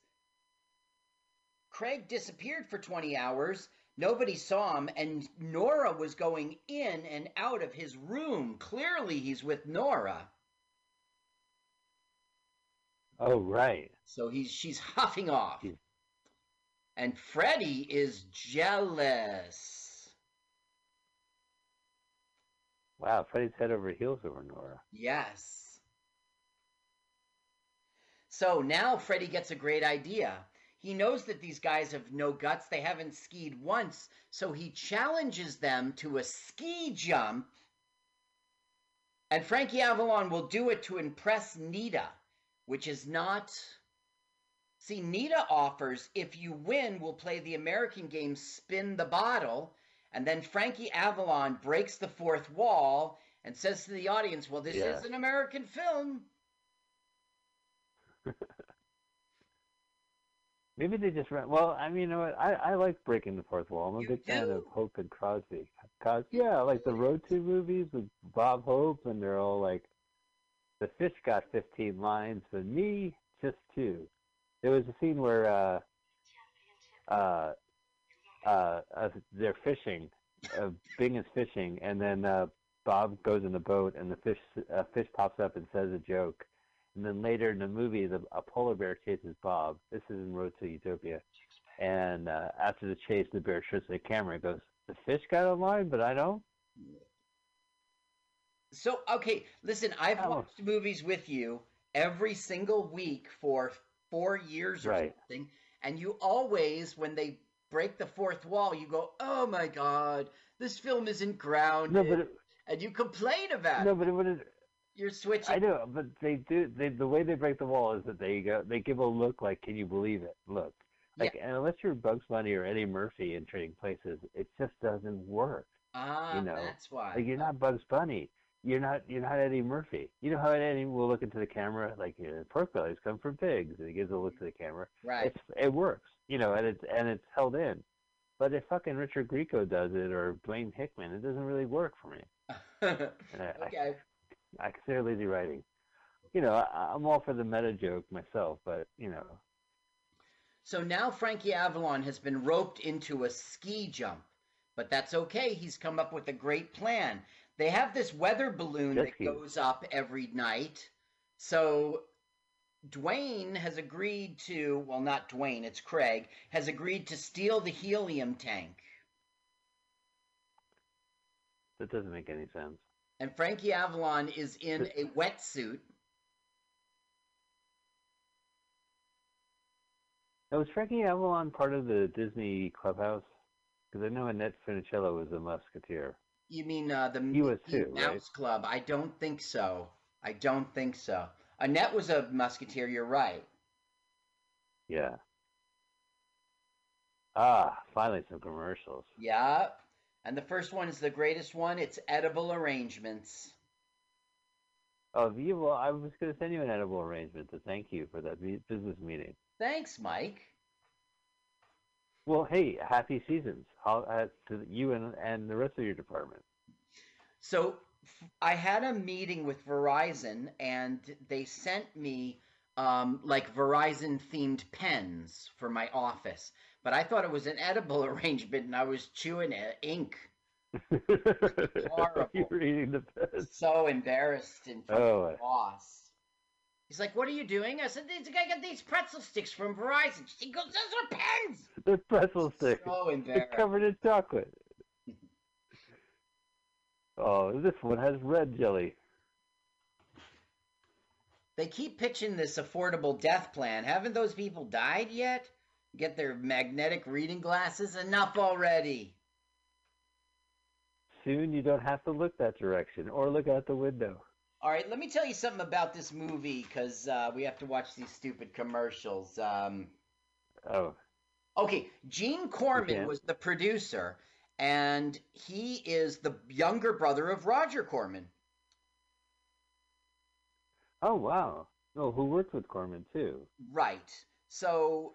Craig disappeared for 20 hours. Nobody saw him, and Nora was going in and out of his room. Clearly, he's with Nora. Oh, right. So he's she's huffing off. He's- And Freddie is jealous. Wow, Freddie's head over heels over Nora. Yes. So now Freddie gets a great idea. He knows that these guys have no guts. They haven't skied once. So he challenges them to a ski jump. And Frankie Avalon will do it to impress Nita, which is not. See, Nita offers if you win, we'll play the American game Spin the Bottle. And then Frankie Avalon breaks the fourth wall and says to the audience, Well, this Yeah. is an American film. Maybe they just ran. Well, I mean, you know what? I, I like breaking the fourth wall. I'm a You big fan of Hope and Crosby. Cos, yeah, like the Road to movies with Bob Hope, and they're all like, the fish got 15 lines, but me just two. There was a scene where uh, uh, uh, uh, they're fishing. Uh, Bing is fishing, and then uh, Bob goes in the boat, and the fish uh, fish pops up and says a joke. And then later in the movie, the, a polar bear chases Bob. This is in Road to Utopia. And uh, after the chase, the bear to the camera and goes, "The fish got a line, but I don't." So, okay, listen, I've Oh. watched movies with you every single week for four years or Right. something, and you always, when they break the fourth wall, you go, "Oh my God, this film isn't grounded," No, but it, and you complain about no, it. but it would. You're switching. I know, but they do. They, the way they break the wall is that they go. They give a look like, "Can you believe it?" Look, like, and unless you're Bugs Bunny or Eddie Murphy in Trading Places, it just doesn't work. Ah, you know, that's why. Like you're not Bugs Bunny. You're not. You're not Eddie Murphy. You know how Eddie will look into the camera like you know, pork bellies come from pigs, and he gives a look to the camera. Right. It's it works. You know, and it's and it's held in. But if fucking Richard Grieco does it or Dwayne Hickman, it doesn't really work for me. Okay. I, I consider lazy writing. You know, I, I'm all for the meta joke myself, but you know, So now Frankie Avalon has been roped into a ski jump, but that's okay. He's come up with a great plan. They have this weather balloon Jet that ski. goes up every night. So Dwayne has agreed to, well, not Dwayne, it's Craig, has agreed to steal the helium tank. that doesn't make any sense. And Frankie Avalon is in a wetsuit. Now, was Frankie Avalon part of the Disney Clubhouse? Because I know Annette Funicello was a musketeer. You mean uh, the He too, right? Mouse Club? I don't think so. I don't think so. Annette was a musketeer. You're right. Yeah. Ah, finally some commercials. Yeah. And the first one is the greatest one. It's edible arrangements. Oh, well, I was going to send you an edible arrangement to thank you for that business meeting. Thanks, Mike. Well, hey, happy seasons How, uh, to you and, and the rest of your department. So I had a meeting with Verizon, and they sent me um, like Verizon themed pens for my office. But I thought it was an edible arrangement, and I was chewing it, ink. Horrible. You're eating the best. So embarrassed in front Oh. of the boss. He's like, "What are you doing?" I said, "These I got these pretzel sticks from Verizon." He goes, "Those are pens." The pretzel stick. So embarrassed. covered in chocolate. oh, this one has red jelly. They keep pitching this affordable death plan. Haven't those people died yet? Get their magnetic reading glasses? Enough already. Soon you don't have to look that direction or look out the window. All right, let me tell you something about this movie because uh, we have to watch these stupid commercials. Um, Oh, okay, Gene Corman was the producer, and he is the younger brother of Roger Corman. oh wow. No, who worked with Corman too? Right. So,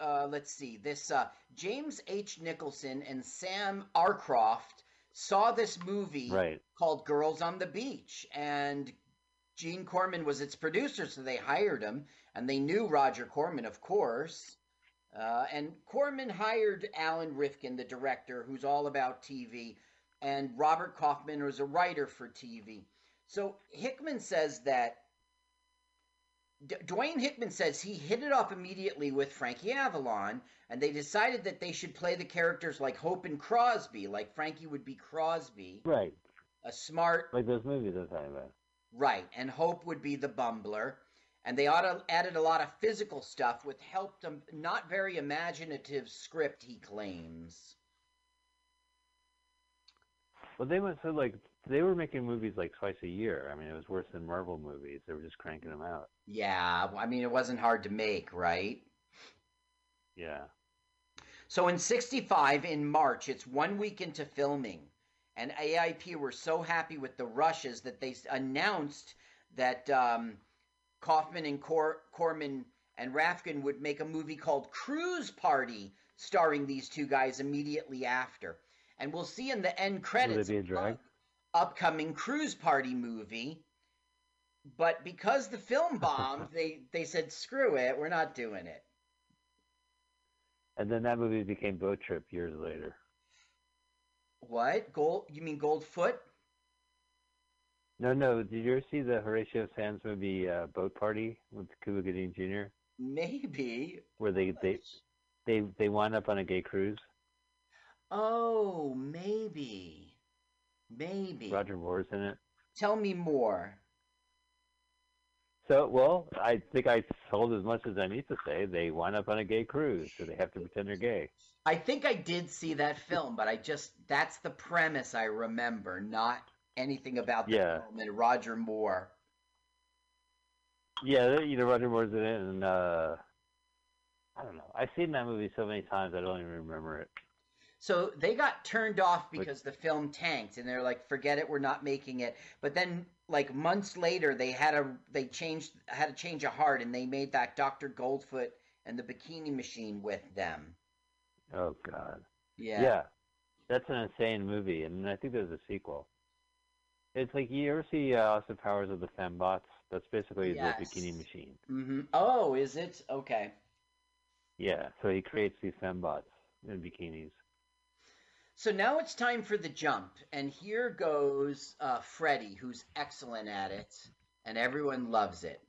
uh, let's see. This uh, James H. Nicholson and Sam Arkoff saw this movie Right. called Girls on the Beach, and Gene Corman was its producer, so they hired him, and they knew Roger Corman, of course. Uh, and Corman hired Alan Rafkin, the director, who's all about TV, and Robert Kaufman was a writer for TV. So Hickman says that D- Dwayne Hickman says he hit it off immediately with Frankie Avalon, and they decided that they should play the characters like Hope and Crosby, like Frankie would be Crosby, Right. a smart, Like those movies I was talking about. right, and Hope would be the bumbler. And they added a lot of physical stuff, which helped them. not very imaginative script, he claims. Well, they must have like they were making movies like twice a year. I mean, it was worse than Marvel movies. They were just cranking them out. Yeah, I mean, it wasn't hard to make, right? Yeah. So in 65, in March, it's one week into filming, and AIP were so happy with the rushes that they announced that um, Kaufman and Cor- Corman and Rafkin would make a movie called Cruise Party, starring these two guys immediately after. And we'll see in the end Will credits they be a drag? Upcoming Cruise Party movie. But because the film bombed, they, they said, screw it, we're not doing it. And then that movie became Boat Trip years later. What? Gold? You mean Goldfoot? No, no. Did you ever see the Horatio Sanz movie uh, Boat Party with Cuba Gooding Jr., Maybe. where they they they they wind up on a gay cruise? Oh, maybe. Maybe. Roger Moore's in it. Tell me more. So, well, I think I told as much as I need to say. They wind up on a gay cruise, so they have to pretend they're gay. I think I did see that film, but I just that's the premise I remember, not anything about the Yeah. film and Roger Moore. Yeah, you know Roger Moore's in it, and uh, I don't know. I've seen that movie so many times I don't even remember it. So they got turned off because the film tanked, and they're like, "Forget it, we're not making it." But then, like months later, they had a they changed had a change of heart, and they made that Doctor Goldfoot and the Bikini Machine with them. Oh God. Yeah. Yeah, that's an insane movie, and I think there's a sequel. It's like you ever see uh, Austin Powers of the Fembots? That's basically Yes. the Bikini Machine. hmm Oh, is it okay? Yeah, so he creates these fembots in bikinis. So now it's time for the jump, and here goes uh, Freddy, who's excellent at it, and everyone loves it.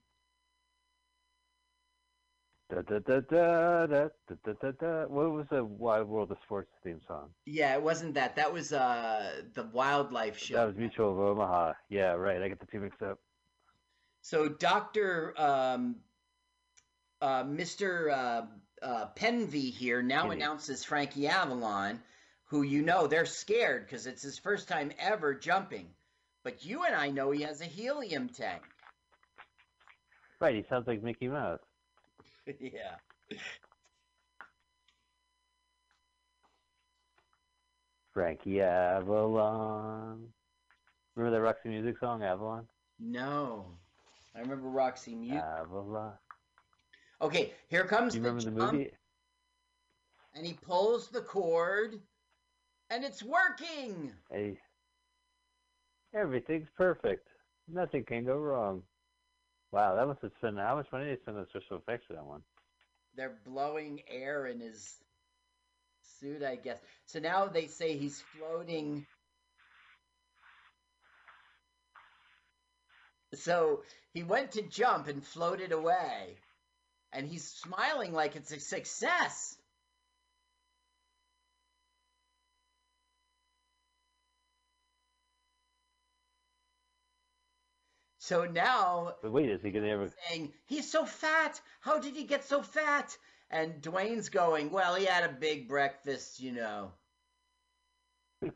Da, da, da, da, da, da, da, da. What was the Wild World of Sports theme song? Yeah, it wasn't that. That was uh, the Wildlife Show. That was Mutual of Omaha. Yeah, right. I get the two mixed up. So Doctor um, uh, Mister uh, uh, Penvy here now Penny. announces Frankie Avalon who you know they're scared because it's his first time ever jumping. But you and I know he has a helium tank. Right, he sounds like Mickey Mouse. yeah. Frankie Avalon. Remember that Roxy Music song, Avalon? No, I remember Roxy Mute. Avalon. Okay, here comes Do you the remember the movie? and he pulls the cord, and it's working. Hey, everything's perfect. Nothing can go wrong. Wow, that must have spent how much money they spend on special effects for that one? They're blowing air in his suit, I guess. So now they say he's floating. So he went to jump and floated away. And he's smiling like it's a success. So now But wait, is he gonna ever? saying, He's so fat. How did he get so fat? And Dwayne's going, Well, he had a big breakfast, you know.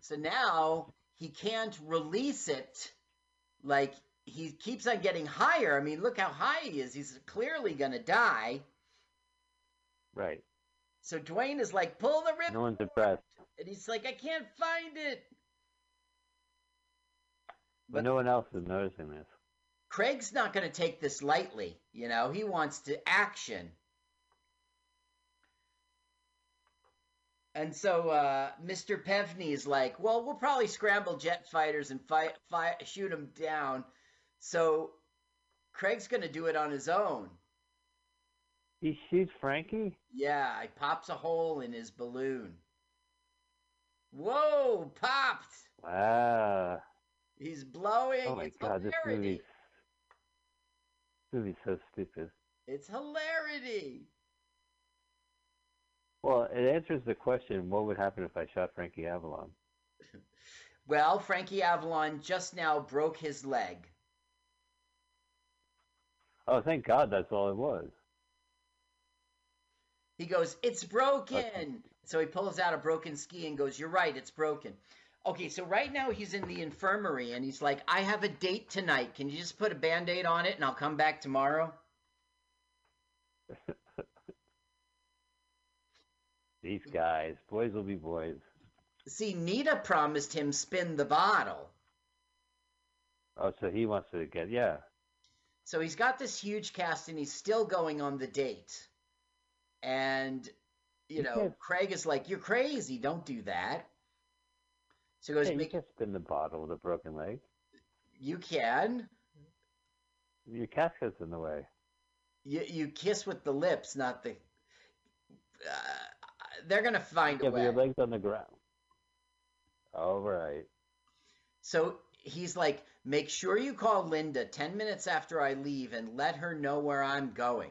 so now he can't release it. Like, he keeps on getting higher. I mean, look how high he is. He's clearly going to die. Right. So Dwayne is like, Pull the rip. No one's impressed. And he's like, I can't find it. But no one else is noticing this. Craig's not going to take this lightly. You know, he wants to action. And so uh, Mr. Pevney is like, well, we'll probably scramble jet fighters and fight, fight, shoot them down. So Craig's going to do it on his own. He shoots Frankie. Yeah, he pops a hole in his balloon. Whoa, popped! Wow. He's blowing. Oh my it's god, this hilarity. movie's this movie's so stupid. It's hilarity. Well, it answers the question: What would happen if I shot Frankie Avalon? Well, Frankie Avalon just now broke his leg. Oh, thank God, that's all it was. He goes, It's broken. So he pulls out a broken ski and goes, You're right, it's broken. Okay, so right now he's in the infirmary and he's like, I have a date tonight. Can you just put a band aid on it and I'll come back tomorrow? These guys, boys will be boys. See, Nita promised him spin the bottle. Oh, so he wants to get yeah. So he's got this huge cast and he's still going on the date. And, you know, Craig is like, You're crazy. Don't do that. So he goes, you "Make- can't spin the bottle with a broken leg. You can. Your casket's in the way. You, you kiss with the lips, not the. Uh, they're going to find Yeah, a but your leg's on the ground. All right. So he's like, Make sure you call Linda 10 minutes after I leave and let her know where I'm going.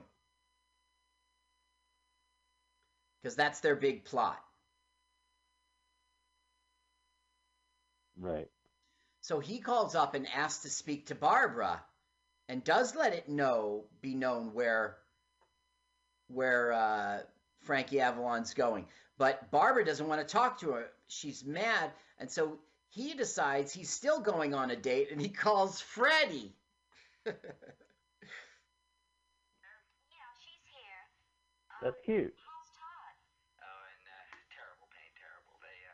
Because that's their big plot. Right. So he calls up and asks to speak to Barbara, and does let it know be known where where uh, Frankie Avalon's going. But Barbara doesn't want to talk to her. She's mad, and so he decides he's still going on a date, and he calls Freddie. That's cute. Oh, and uh, terrible pain, terrible. They uh,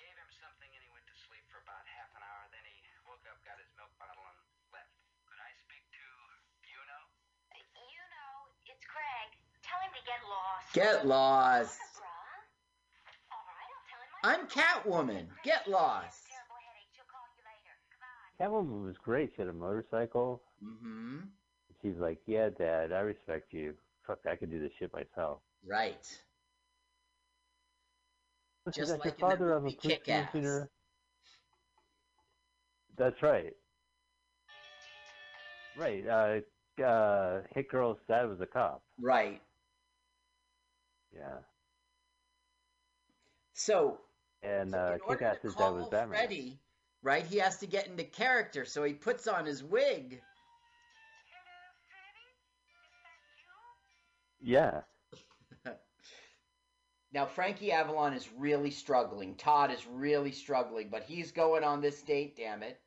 gave him something and he went to sleep for about half an hour. Then he woke up, got his milk bottle, and left. Could I speak to you know? You know, it's Craig. Tell him to get lost. Get lost. All right, I'll tell him I'm Catwoman. Get lost. Catwoman was great. She had a motorcycle. Mm-hmm. She's like, "Yeah, Dad, I respect you. Fuck, I could do this shit myself." Right. Listen, Just that's like in the father of a movie police Kick-Ass. commissioner. That's right. Right. Uh, uh, Hit Girl's dad was a cop. Right. Yeah. So And uh, in order Kick-Ass's to dad was call Batman. Freddy, right, he has to get into character, so he puts on his wig. Yeah. Now Frankie Avalon is really struggling. Todd is really struggling, but he's going on this date, damn it.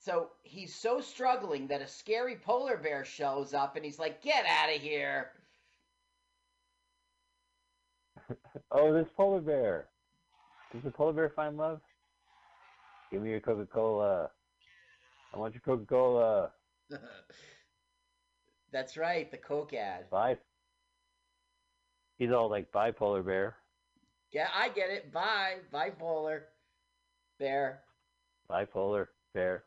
So he's so struggling that a scary polar bear shows up and he's like, "Get out of here." Oh, this polar bear. Does the polar bear find love? Give me your Coca Cola. I want your Coca Cola. That's right, the Coke ad. Bye. He's all like bipolar bear. Yeah, I get it. Bye, bipolar bear. Bipolar bear.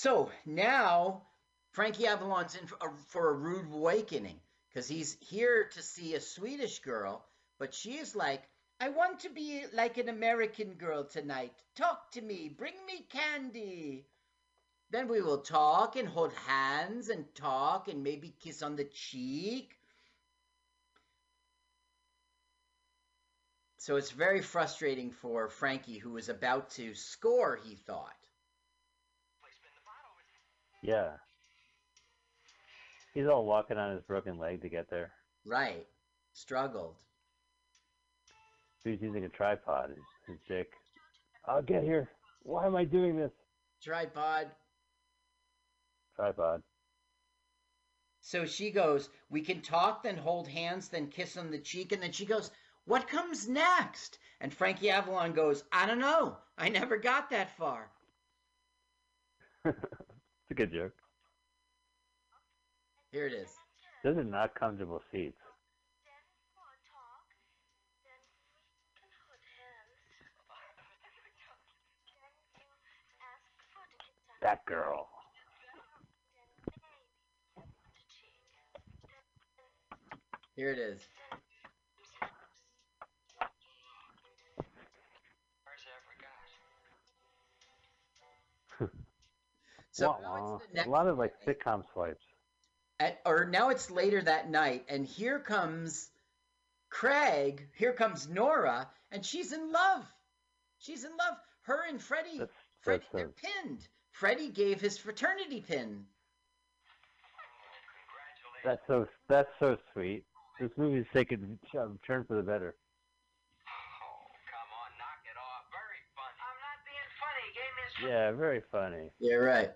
So now Frankie Avalon's in for a, for a rude awakening because he's here to see a Swedish girl, but she is like, I want to be like an American girl tonight. Talk to me, bring me candy. Then we will talk and hold hands and talk and maybe kiss on the cheek. So it's very frustrating for Frankie, who was about to score, he thought. Yeah. He's all walking on his broken leg to get there. Right. Struggled. He's using a tripod. His, his dick. I'll get here. Why am I doing this? Tripod. Tripod. So she goes, We can talk, then hold hands, then kiss on the cheek. And then she goes, What comes next? And Frankie Avalon goes, I don't know. I never got that far. it's a good joke. Here it is. Those are not comfortable seats. That girl. Here it is. So Wah, wah. next a lot of like sitcom swipes. at, or now it's later that night, and here comes Craig. Here comes Nora, and she's in love. She's in love. Her and Freddie. That's Freddie, that's, they're pinned. Freddie gave his fraternity pin. that's so that's so sweet. This movie's taking a um, turn for the better. Yeah, very funny. Yeah, right.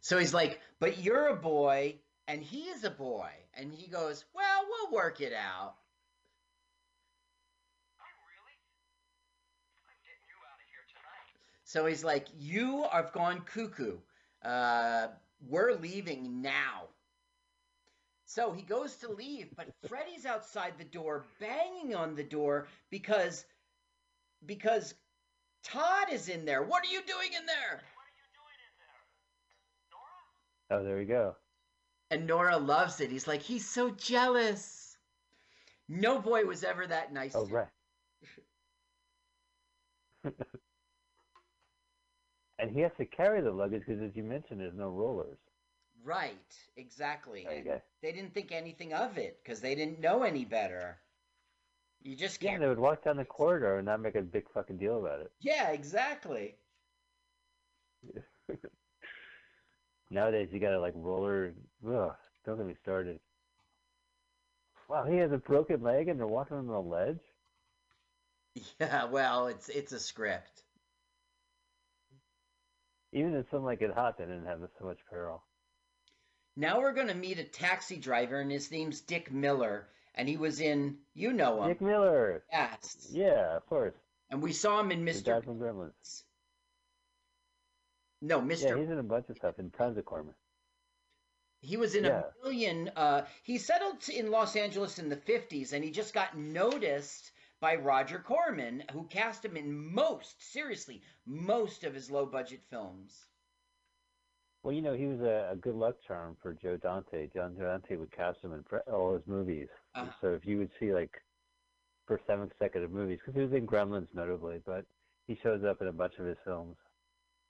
So he's like, "But you're a boy, and he is a boy," and he goes, "Well, we'll work it out." So he's like, "You have gone cuckoo. Uh, we're leaving now." So he goes to leave, but Freddy's outside the door, banging on the door because because Todd is in there. What are you doing in there? Oh, there we go. And Nora loves it. He's like, he's so jealous. No boy was ever that nice. Oh, to right. and he has to carry the luggage because, as you mentioned, there's no rollers. Right, exactly. There you go. They didn't think anything of it because they didn't know any better. You just Yeah, can't. they would walk down the corridor and not make a big fucking deal about it. Yeah, exactly. Nowadays, you gotta like roller. Ugh, don't get me started. Wow, he has a broken leg and they're walking on the ledge. Yeah, well, it's it's a script. Even if something like it hot, they didn't have so much peril. Now we're gonna meet a taxi driver, and his name's Dick Miller, and he was in, you know him, Dick Miller. Yes. Yeah, of course. And we saw him in The Mr. guy from Gremlins. No, Yeah, Mr. he's in a bunch of stuff and tons of Corman. He was in Yeah. a million. Uh, he settled in Los Angeles in the 50s, and he just got noticed by Roger Corman, who cast him in most, seriously, most of his low budget films. Well, you know, he was a, a good luck charm for Joe Dante. Joe Dante would cast him in all his movies. Uh-huh. So if you would see like for seven consecutive movies, because he was in Gremlins notably, but he shows up in a bunch of his films.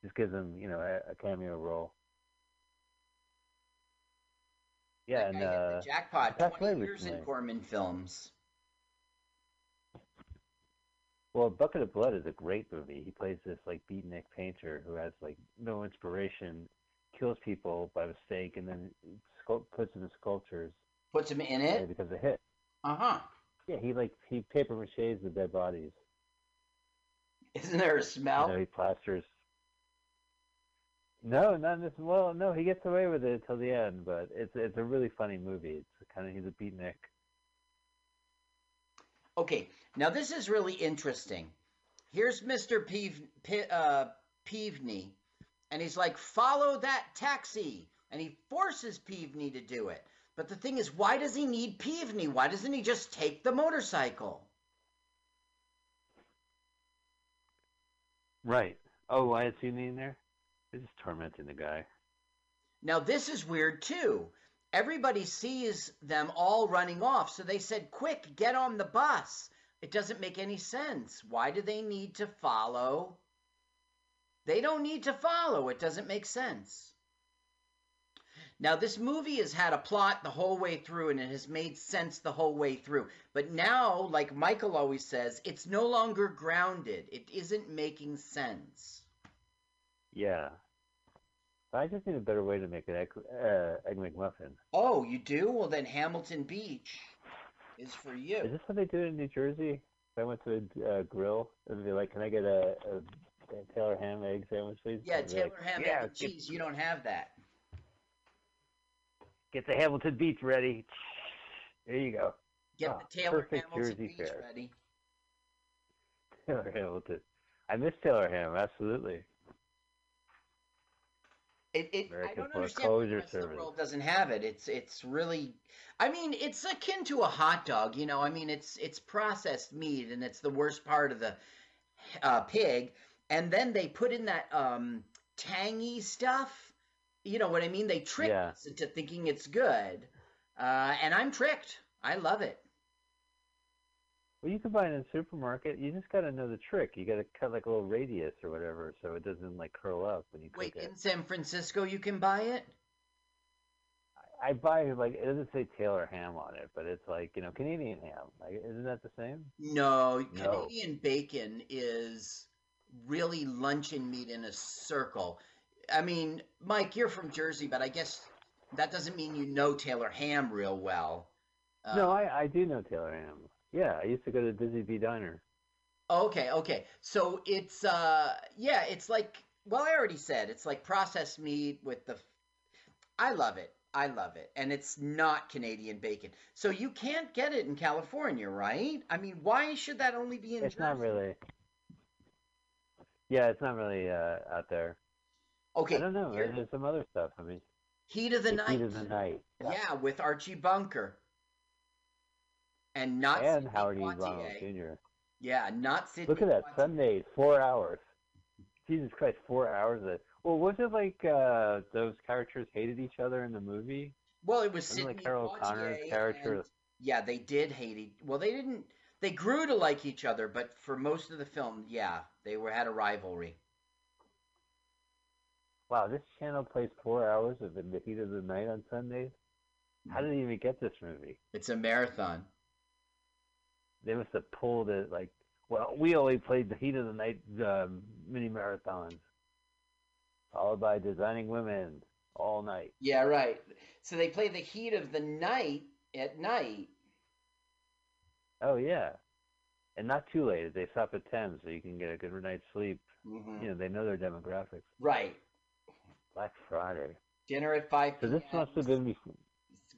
Just gives him, you know, a, a cameo role. Yeah, and uh, the jackpot. passed 20 away years in. Corman films. well, Bucket of Blood is a great movie. He plays this like beatnik painter who has like no inspiration, kills people by mistake, and then sculpt, puts them in sculptures. Puts them in it. because a hit. Uh huh. Yeah, he like he paper maches the dead bodies. Isn't there a smell? You know, he plasters. No, not this. Well, no, he gets away with it until the end, but it's it's a really funny movie. It's kind of he's a beatnik. Okay, now this is really interesting. Here's Mr. Peeve, Pe- uh, Pevney, and he's like, follow that taxi. And he forces Pevney to do it. But the thing is, why does he need Pevney? Why doesn't he just take the motorcycle? Right. Oh, why is he in there? He's just tormenting the guy. Now, this is weird too. Everybody sees them all running off, so they said, quick, get on the bus. It doesn't make any sense. Why do they need to follow? They don't need to follow. It doesn't make sense. Now, this movie has had a plot the whole way through and it has made sense the whole way through. But now, like Michael always says, it's no longer grounded. It isn't making sense. Yeah. I just need a better way to make an egg, uh, egg McMuffin. Oh, you do? Well, then Hamilton Beach is for you. Is this what they do in New Jersey? If I went to a uh, grill, and they're like, "Can I get a, a, a Taylor ham egg sandwich, please?" Yeah, Taylor like, ham, yeah, egg, and cheese. You don't have that. Get the Hamilton Beach ready. There you go. Get Ah, the Taylor perfect Hamilton Jersey Beach fare. ready. Taylor Hamilton. I miss Taylor Ham, absolutely. It, it, I don't understand why the foreclosure rest of the world doesn't have it. It's it's really, I mean, it's akin to a hot dog. You know, I mean, it's it's processed meat, and it's the worst part of the uh, pig. And then they put in that um, tangy stuff. You know what I mean? They trick Yeah. us into thinking it's good, uh, and I'm tricked. I love it. Well, you can buy it in a supermarket. You just got to know the trick. You got to cut like a little radius or whatever, so it doesn't like curl up when you cook Wait, it. in San Francisco, you can buy it. I buy like it doesn't say Taylor ham on it, but it's like you know Canadian ham. Like, isn't that the same? No, No. Canadian bacon is really luncheon meat in a circle. I mean, Mike, you're from Jersey, but I guess that doesn't mean you know Taylor ham real well. Uh, no, I I do know Taylor ham. Yeah, I used to go to Dizzy Bee Diner. Okay, okay. So it's uh yeah, it's like well, I already said it's like processed meat with the I love it. I love it. And it's not Canadian bacon. So you can't get it in California, right? I mean, why should that only be in It's not really. Yeah, it's not really uh, out there. Okay, I don't know. here- There's some other stuff. I mean, Heat of the, night. Heat of the Night. Yeah, with Archie Bunker. And not and Sidney Howard E. Rollins Jr. Yeah, not Sidney Look at that Poitier. Sundays, four hours. Jesus Christ, four hours. Of, well, was it like uh, those characters hated each other in the movie? Well, it was Sidney like Carroll O'Connor's character? and- yeah, they did hate each. Well, they didn't. They grew to like each other, but for most of the film, yeah, they were had a rivalry. Wow, this channel plays four hours of In the Heat of the Night on Sundays. How did they even get this movie? It's a marathon. They must have pulled it like, well, we only played the Heat of the Night um, mini marathons, followed by Designing Women all night. Yeah, right. So they play the heat of the night at night. Oh yeah, and not too late. They stop at ten, so you can get a good night's sleep. Mhm. You know, they know their demographics. Right. Black Friday. Dinner at five. So this must have been bef-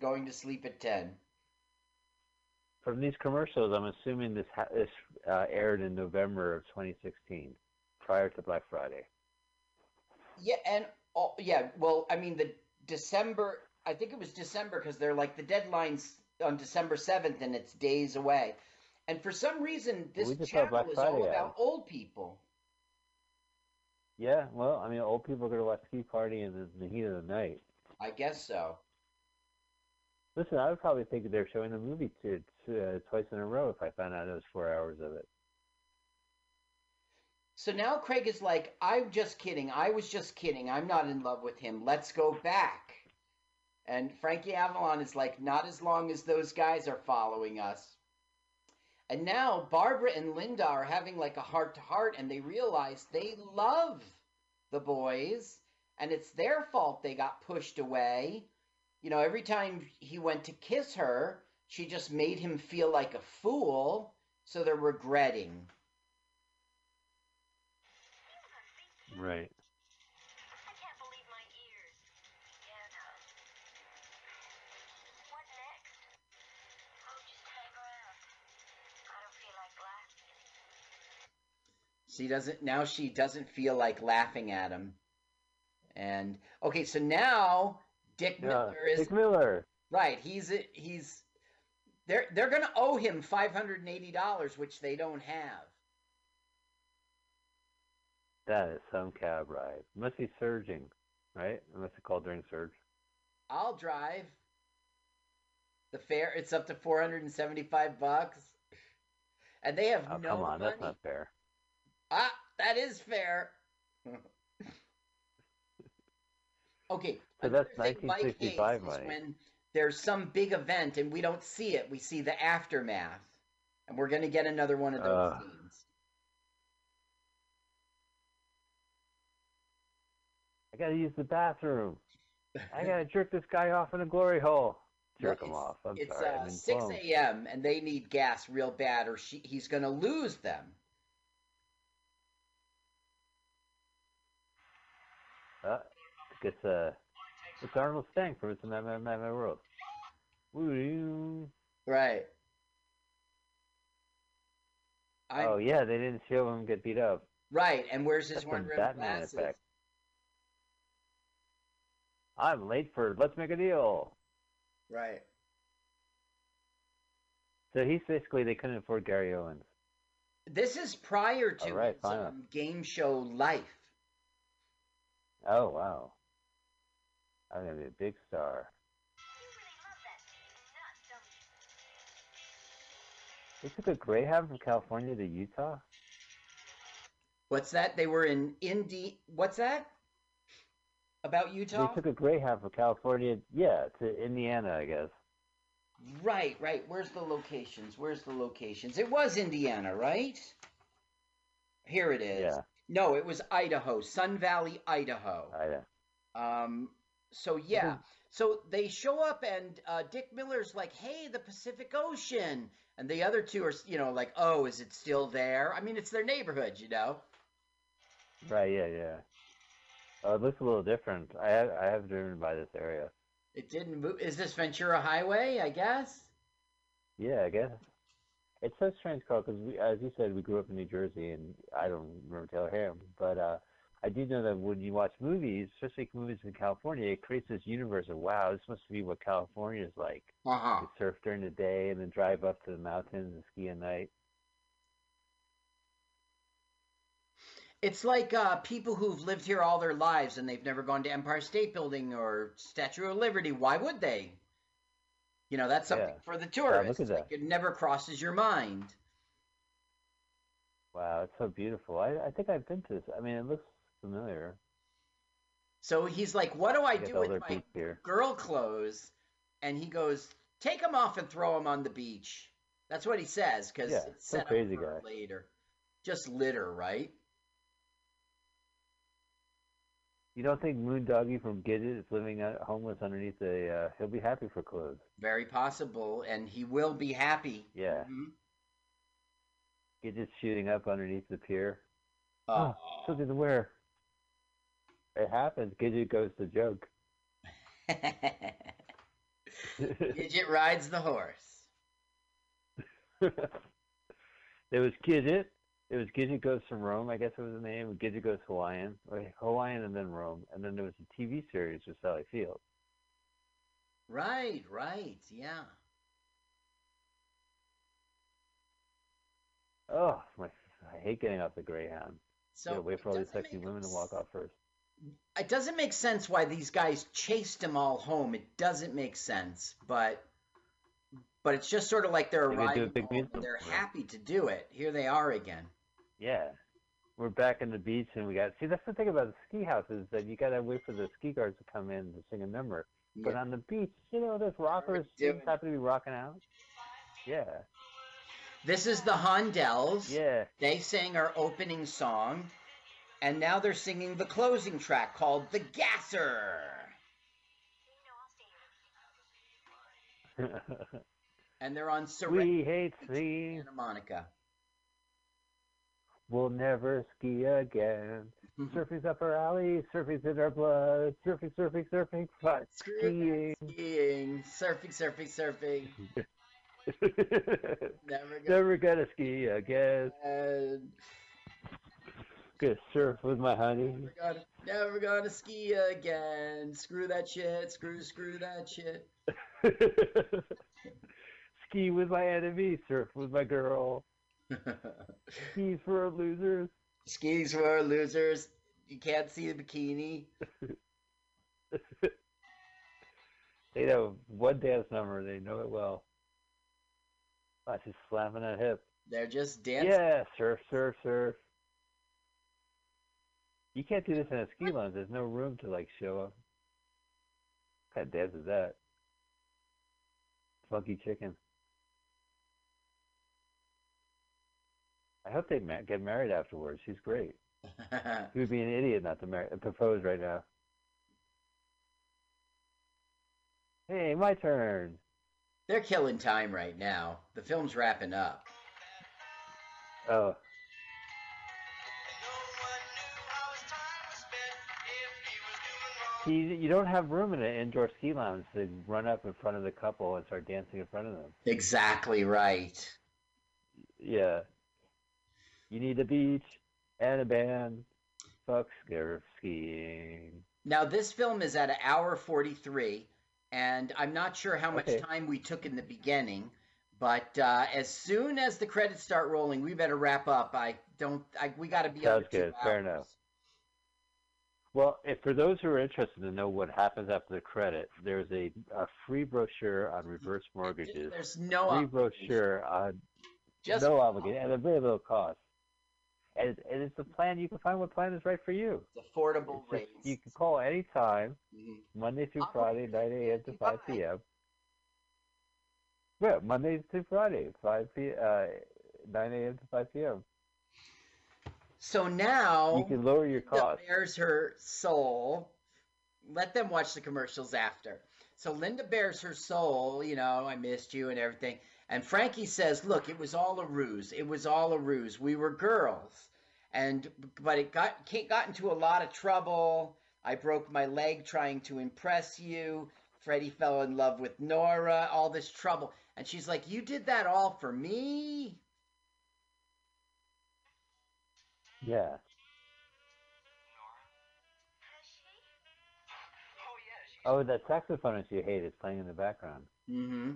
going to sleep at ten. from these commercials. I'm assuming this ha- this uh, aired in November of 2016, prior to Black Friday. Yeah, and yeah, well, I mean the December. I think it was December because they're like the deadline's on December seventh, and it's days away. And for some reason, this channel is all about ads. old people. Yeah, well, I mean, old people are going to watch Tea Party in the, the heat of the night. I guess so. Listen, I would probably think they're showing the movie to, to, uh, twice in a row if I found out it was four hours of it. So now Craig is like, I'm just kidding. I was just kidding. I'm not in love with him. Let's go back. And Frankie Avalon is like, not as long as those guys are following us. And now Barbara and Linda are having like a heart to heart and they realize they love the boys and it's their fault they got pushed away. You know, every time he went to kiss her, she just made him feel like a fool. So they're regretting. Right. She doesn't now she doesn't feel like laughing at him. And okay, so now Dick Yeah, Miller is Dick Miller. right. He's he's they're they're gonna owe him five hundred and eighty dollars, which they don't have. That is some cab ride. Must be surging, right? It must have called during surge. I'll drive. The fare it's up to four hundred and seventy five bucks. And they have Oh, no come on, money. that's not fair. Ah, that is fair. Okay. So that's another thing Mike 1965 money. When there's some big event and we don't see it, we see the aftermath, and we're gonna get another one of those Uh. scenes. I gotta use the bathroom. I gotta jerk this guy off in a glory hole. Jerk him off. I'm it's sorry. uh, I'm 6 a.m. and they need gas real bad, or she, he's gonna lose them. Uh, it's uh, it's Arnold Stang from It's a Mad Mad Mad Mad World. Right. I'm, Oh yeah, they didn't show him get beat up. Right, and where's his That's one rim Batman glasses? effect. I'm late for Let's Make a Deal. Right. So he's basically they couldn't afford Gary Owens. This is prior to right, his um, game show life. Oh wow. I'm gonna be a big star. They took a Greyhound from California to Utah. What's that? They were in Indy. What's that? About Utah? They took a Greyhound from California, yeah, to Indiana, I guess. Right, right. Where's the locations? Where's the locations? It was Indiana, right? Here it is. Yeah. No, it was Idaho, Sun Valley, Idaho. I Um. So yeah. So they show up and uh, Dick Miller's like, "Hey, the Pacific Ocean," and the other two are, you know, like, "Oh, is it still there?" I mean, it's their neighborhood, you know. Right, yeah, yeah. Oh, it looks a little different. I have, I have driven by this area. It didn't move. Is this Ventura Highway? I guess. Yeah, I guess. It's so strange, Carl, because as you said, we grew up in New Jersey, and I don't remember Taylor Ham, but uh, I do know that when you watch movies, especially movies in California, it creates this universe of wow, this must be what California is like. Uh huh. You surf during the day and then drive up to the mountains and ski at night. It's like uh, people who've lived here all their lives and they've never gone to Empire State Building or Statue of Liberty. Why would they? You know, that's something Yeah. for the look at Like, it never crosses your mind. Wow, it's so beautiful. I, I think I've been to this. I mean, it looks familiar. So he's like, "What do I Get do with my girl clothes?" And he goes, "Take them off and throw them on the beach." That's what he says because Yeah, it's set crazy up for guy. later. Just litter, right? You don't think Moondoggy from Gidget is living out homeless underneath a? Uh, he'll be happy for clothes. Very possible, and he will be happy. Yeah. Mhm. Gidget's shooting up underneath the pier. Oh. Oh, something to wear. It happens. Gidget goes to joke. Gidget rides the horse. There was Gidget. It was Gidget Goes from Rome, I guess it was the name. Gidget Goes Hawaiian. Or Hawaiian and then Rome. And then there was a TV series with Sally Field. Right, right, yeah. Oh, my, I hate getting off the Greyhound. So Gotta wait for all these sexy women to walk off first. It doesn't make sense why these guys chased them all home. It doesn't make sense, but but it's just sort of like they're They could do a arriving home and they're happy to do it. Here they are again. Yeah. We're back in the beach and we got see that's the thing about the ski houses that you gotta wait for the ski guards to come in to sing a number. But on the beach, you know, there's rockers just happen to be rocking out. Yeah. This is the Hondells. Yeah. They sang our opening song, and now they're singing the closing track called "The Gasser." And they're on Surrender we hate. Santa Monica. We'll never ski again. Mm-hmm. Surfing's up our alley, surfing's in our blood. Surfing, surfing, surfing, but skiing. Skiing, surfing, surfing, surfing. Never gonna Never gonna ski again. And Gonna surf with my honey. never gonna, never gonna ski again. Screw that shit. Screw, screw that shit. ski with my enemy, surf with my girl. Skis for losers. Skis for losers. You can't see the bikini. They know one dance number, they know it well. Watch she's slapping that hip. They're just dancing. Yeah, surf, surf, surf. You can't do this in a ski lounge. There's no room to like show up. Kind of dance is that? Funky chicken. I hope they ma- get married afterwards. She's great. He would be an idiot not to marry, propose right now. Hey, my turn. They're killing time right now. The film's wrapping up. Oh. You you don't have room in an indoor ski lounge to run up in front of the couple and start dancing in front of them. Exactly right. Yeah. You need a beach and a band. Fuck scare skiing. Now this film is at an hour forty-three, and I'm not sure how much Okay. time we took in the beginning, but uh, as soon as the credits start rolling, we better wrap up. I don't. I, we got to be Sounds good. Fair enough. Well, if for those who are interested to know what happens after the credit, there's a, a free brochure on reverse mortgages. There's no free obligation. brochure on Just no obligation and a very little cost. And, it's- and it's a plan you can find what plan is right for you. It's affordable It's just- rates. you can call anytime, Mhm. Monday through Friday, 9 a.m. to 5 p.m. Yeah, Monday through Friday, 5 p. Uh, 9 a.m. to 5 p.m. So now You can lower your cost. bears her soul. Let them watch the commercials after. So Linda bears her soul, you know, I missed you and everything. And Frankie says, "Look, it was all a ruse. It was all a ruse. We were girls." And but it got got into a lot of trouble. I broke my leg trying to impress you. Freddie fell in love with Nora, all this trouble. And she's like, "You did that all for me?" Yeah. Oh, that saxophonist you hate is playing in the background. Mm-hmm.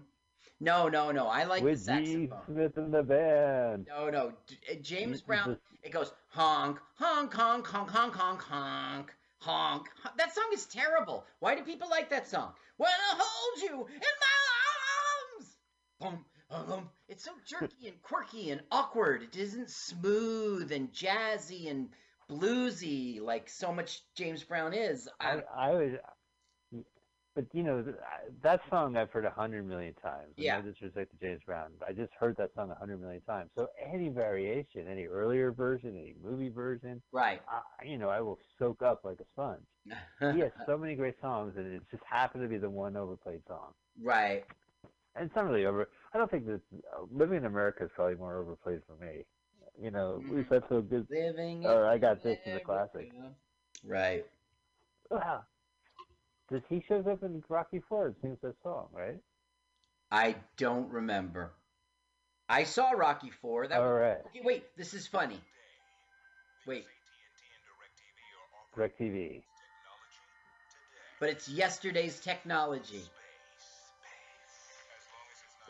No, no, no. I like With the saxophone. G. Smith the band. No, no. Uh, James Brown. It goes honk, honk, honk, honk, honk, honk, honk, honk. That song is terrible. Why do people like that song? When I hold you in my arms. Boom, boom, boom. It's so jerky and quirky and awkward. It isn't smooth and jazzy and bluesy like so much James Brown is. I, I would, but you know, that song I've heard a hundred million times. Yeah. No disrespect to James Brown, I just heard that song a hundred million times. So any variation, any earlier version, any movie version, right. I, you know, I will soak up like a sponge. he has so many great songs, and it just happened to be the one overplayed song. Right. And it's not really over. I don't think that uh, Living in America is probably more overplayed for me. You know, we've had so good. Living Or I got this in the classic. Right. Wow. Does he shows up in Rocky Four and sings that song, right? I don't remember. I saw Rocky Four. That All was, right. Okay, wait. This is funny. Wait, DirecTV. but it's yesterday's technology.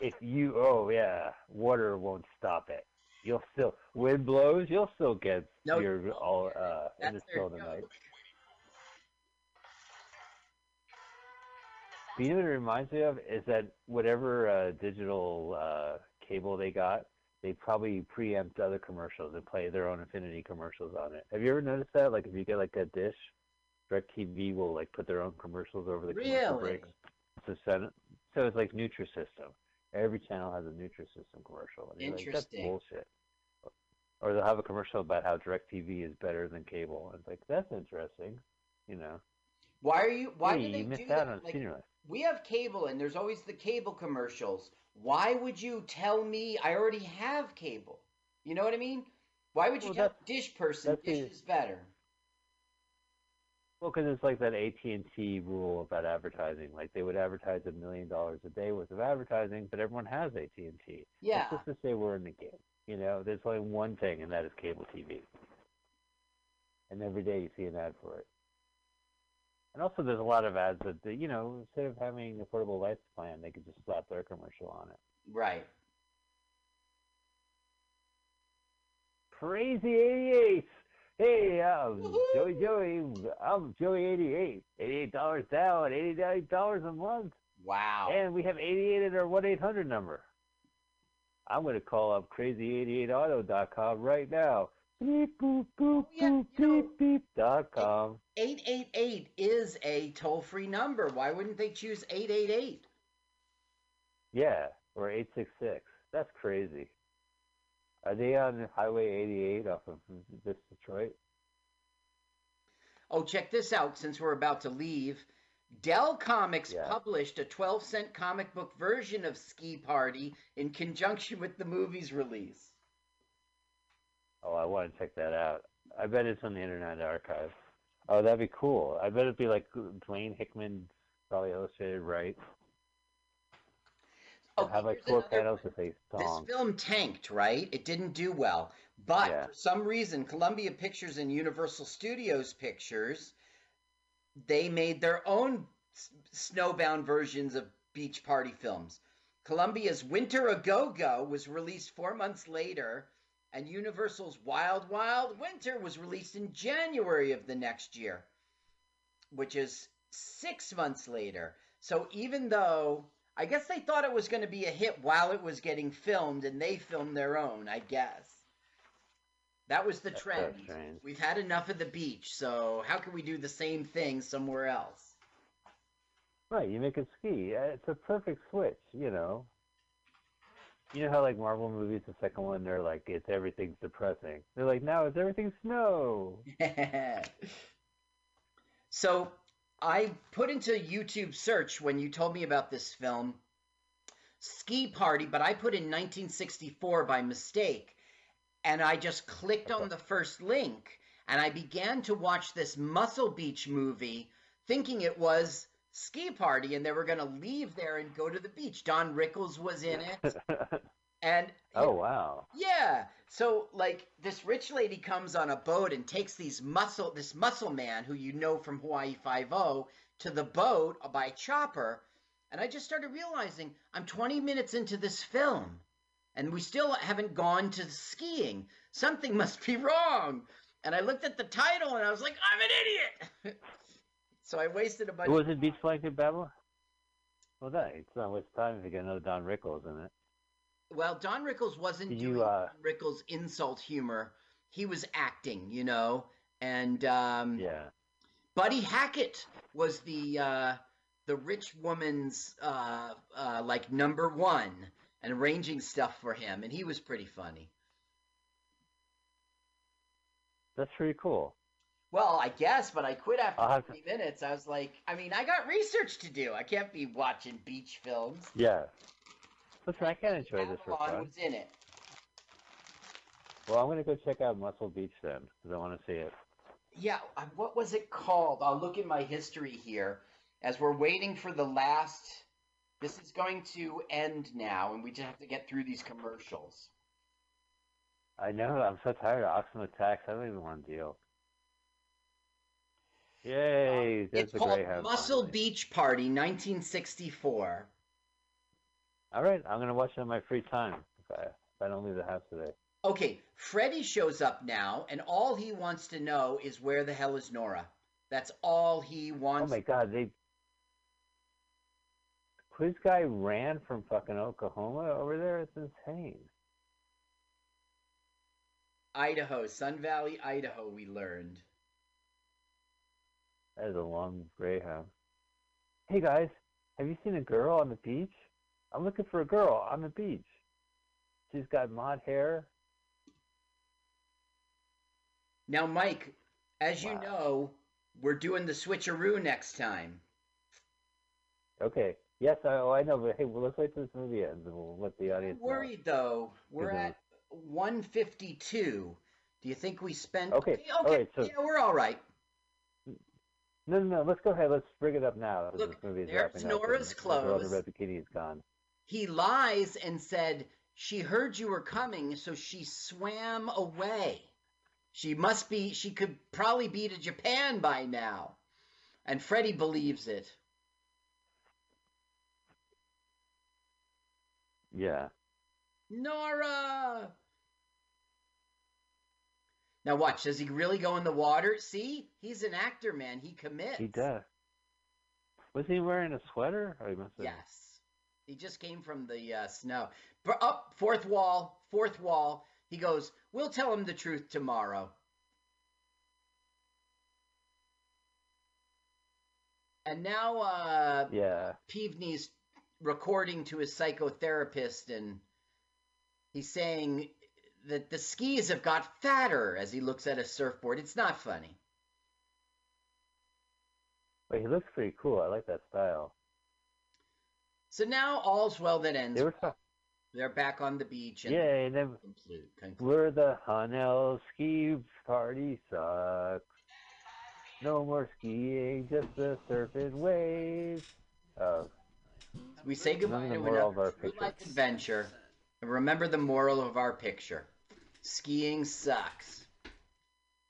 If you, oh yeah, water won't stop it. You'll still, wind blows, you'll still get No, your all uh, in the still of the night. joke. But you know what it reminds me of is that whatever uh, digital uh, cable they got, they probably preempt other commercials and play their own Infinity commercials on it. Have you ever noticed that? Like if you get like a dish, DirecTV will like put their own commercials over the commercial breaks. So so it's like Nutrisystem. Every channel has a Nutrisystem commercial. And you're like, that's bullshit. Or they'll have a commercial about how DirecTV is better than cable. And it's like that's interesting, you know. Why are you? Why Hey, do they you do missed that? on Like, senior life. We have cable, and there's always the cable commercials. Why would you tell me I already have cable? You know what I mean? Why would you Well, tell that's- Dish person Dish is better? Well, because it's like that AT and T rule about advertising. Like they would advertise a million dollars a day worth of advertising, but everyone has AT and T. Yeah. It's just to say we're in the game. You know, there's only one thing, and that is cable TV. And every day you see an ad for it. And also, there's a lot of ads that, they- you know, instead of having affordable life plan, they could just slap their commercial on it. Right. Crazy 88. Hey, um, Joey Joey, I'm Joey 88. $88 down, $88 a month. Wow. And we have 88 at our 1 800 number. I'm going to call up crazy88auto.com right now. Beep boop boop boop beep beep dot com. 888 is a toll free number. Why wouldn't they choose 888? Yeah, or eight six six. That's crazy. Are they on Highway 88 off of this Detroit? Oh, check this out since we're about to leave. Dell Comics Yeah. published a 12 cent comic book version of Ski Party in conjunction with the movie's release. Oh, I want to check that out. I bet it's on the Internet Archive. Oh, that'd be cool. I bet it'd be like Dwayne Hickman, probably illustrated right. It'd oh, have like four panels with a This film tanked, right? It didn't do well. But Yeah. for some reason, Columbia Pictures and Universal Studios Pictures, they made their own snowbound versions of beach party films. Columbia's Winter A Go Go was released four months later, and Universal's Wild Wild Winter was released in January of the next year, which is six months later. So even though I guess they thought it was going to be a hit while it was getting filmed, and they filmed their own, I guess. That was the That's so trend. We've had enough of the beach, so how can we do the same thing somewhere else? Right, you make it ski. Uh, It's a perfect switch, you know. You know how like Marvel movies, the second one, they're like it's everything's depressing. They're like now it's everything snow. so I put into YouTube search when you told me about this film, Ski Party, but I put in 1964 by mistake. And I just clicked on the first link and I began to watch this Muscle Beach movie thinking it was Ski Party and they were going to leave there and go to the beach. Don Rickles was in it. And oh wow. yeah. So like this rich lady comes on a boat and takes these muscle this muscle man who you know from Hawaii Five O to the boat by chopper, and I just started realizing I'm 20 minutes into this film, and we still haven't gone to skiing. Something must be wrong. And I looked at the title and I was like, I'm an idiot. so I wasted a bunch. Was it Beach Blanket Babylon? Well, that it's not waste time if you get another Don Rickles in it. Well, Don Rickles wasn't Did doing you, uh, Don Rickles insult humor. He was acting, you know. And um, Yeah. Buddy Hackett was the uh, the rich woman's uh, uh, like number one and arranging stuff for him, and he was pretty funny. That's pretty cool. Well, I guess, but I quit after to- 20 minutes. I was like, I mean, I got research to do. I can't be watching beach films. Yeah. Listen, I can enjoy this for Babylon fun. was in it. Well, I'm gonna go check out Muscle Beach then, because I want to see it. Yeah, uh, what was it called? I'll look in my history here as we're waiting for the last. This is going to end now, and we just have to get through these commercials. I know. I'm so tired of Oxen attacks. I don't even want to deal. Yay! Um, There's It's called. Muscle Beach Party, 1964. All right, I'm gonna watch it in my free time if I, if I don't leave the house today. Okay, Freddy shows up now, and all he wants to know is where the hell is Nora. That's all he wants. Oh wants. my God, they. Quiz guy ran from fucking Oklahoma over there. It's insane. Idaho, Sun Valley, Idaho, we learned. That is a long Greyhound. Hey guys, have you seen a girl on the beach? I'm looking for a girl on the beach. She's got mod hair. Now, Mike, as you know, we're doing the switcheroo next time. Okay. Yes, I, oh, I know, but hey, well, let's wait till this movie ends and we'll let the audience I'm worried though. We're at 152. Do you think we spent? Okay, Okay. all right, so- yeah, we're all right. No, no, no. Let's go ahead. Let's bring it up now. Look, this movie is there's Nora's and the girl in clothes. the red bikini is gone. He lies and said she heard you were coming, so she swam away. She must be. She could probably be to Japan by now, and Freddie believes it. Yeah. Nora. Now watch. Does he really go in the water? See, he's an actor, man. He commits. He does. Was he wearing a sweater? He must have. Yes. He just came from the uh, snow. Br- Up fourth wall, fourth wall. He goes, We'll tell him the truth tomorrow. And now uh, Yeah. Pevney's recording to his psychotherapist, and he's saying that the skis have got fatter as he looks at a surfboard. It's not funny. But he looks pretty cool. I like that style. So now all's well that ends. They were talking. They're back on the beach. And Yay! And then conclude, conclude. we're the Hanel ski party sucks. No more skiing, just the surfing waves. Uh, We say goodbye to the another true life adventure. And remember the moral of our picture. Skiing sucks.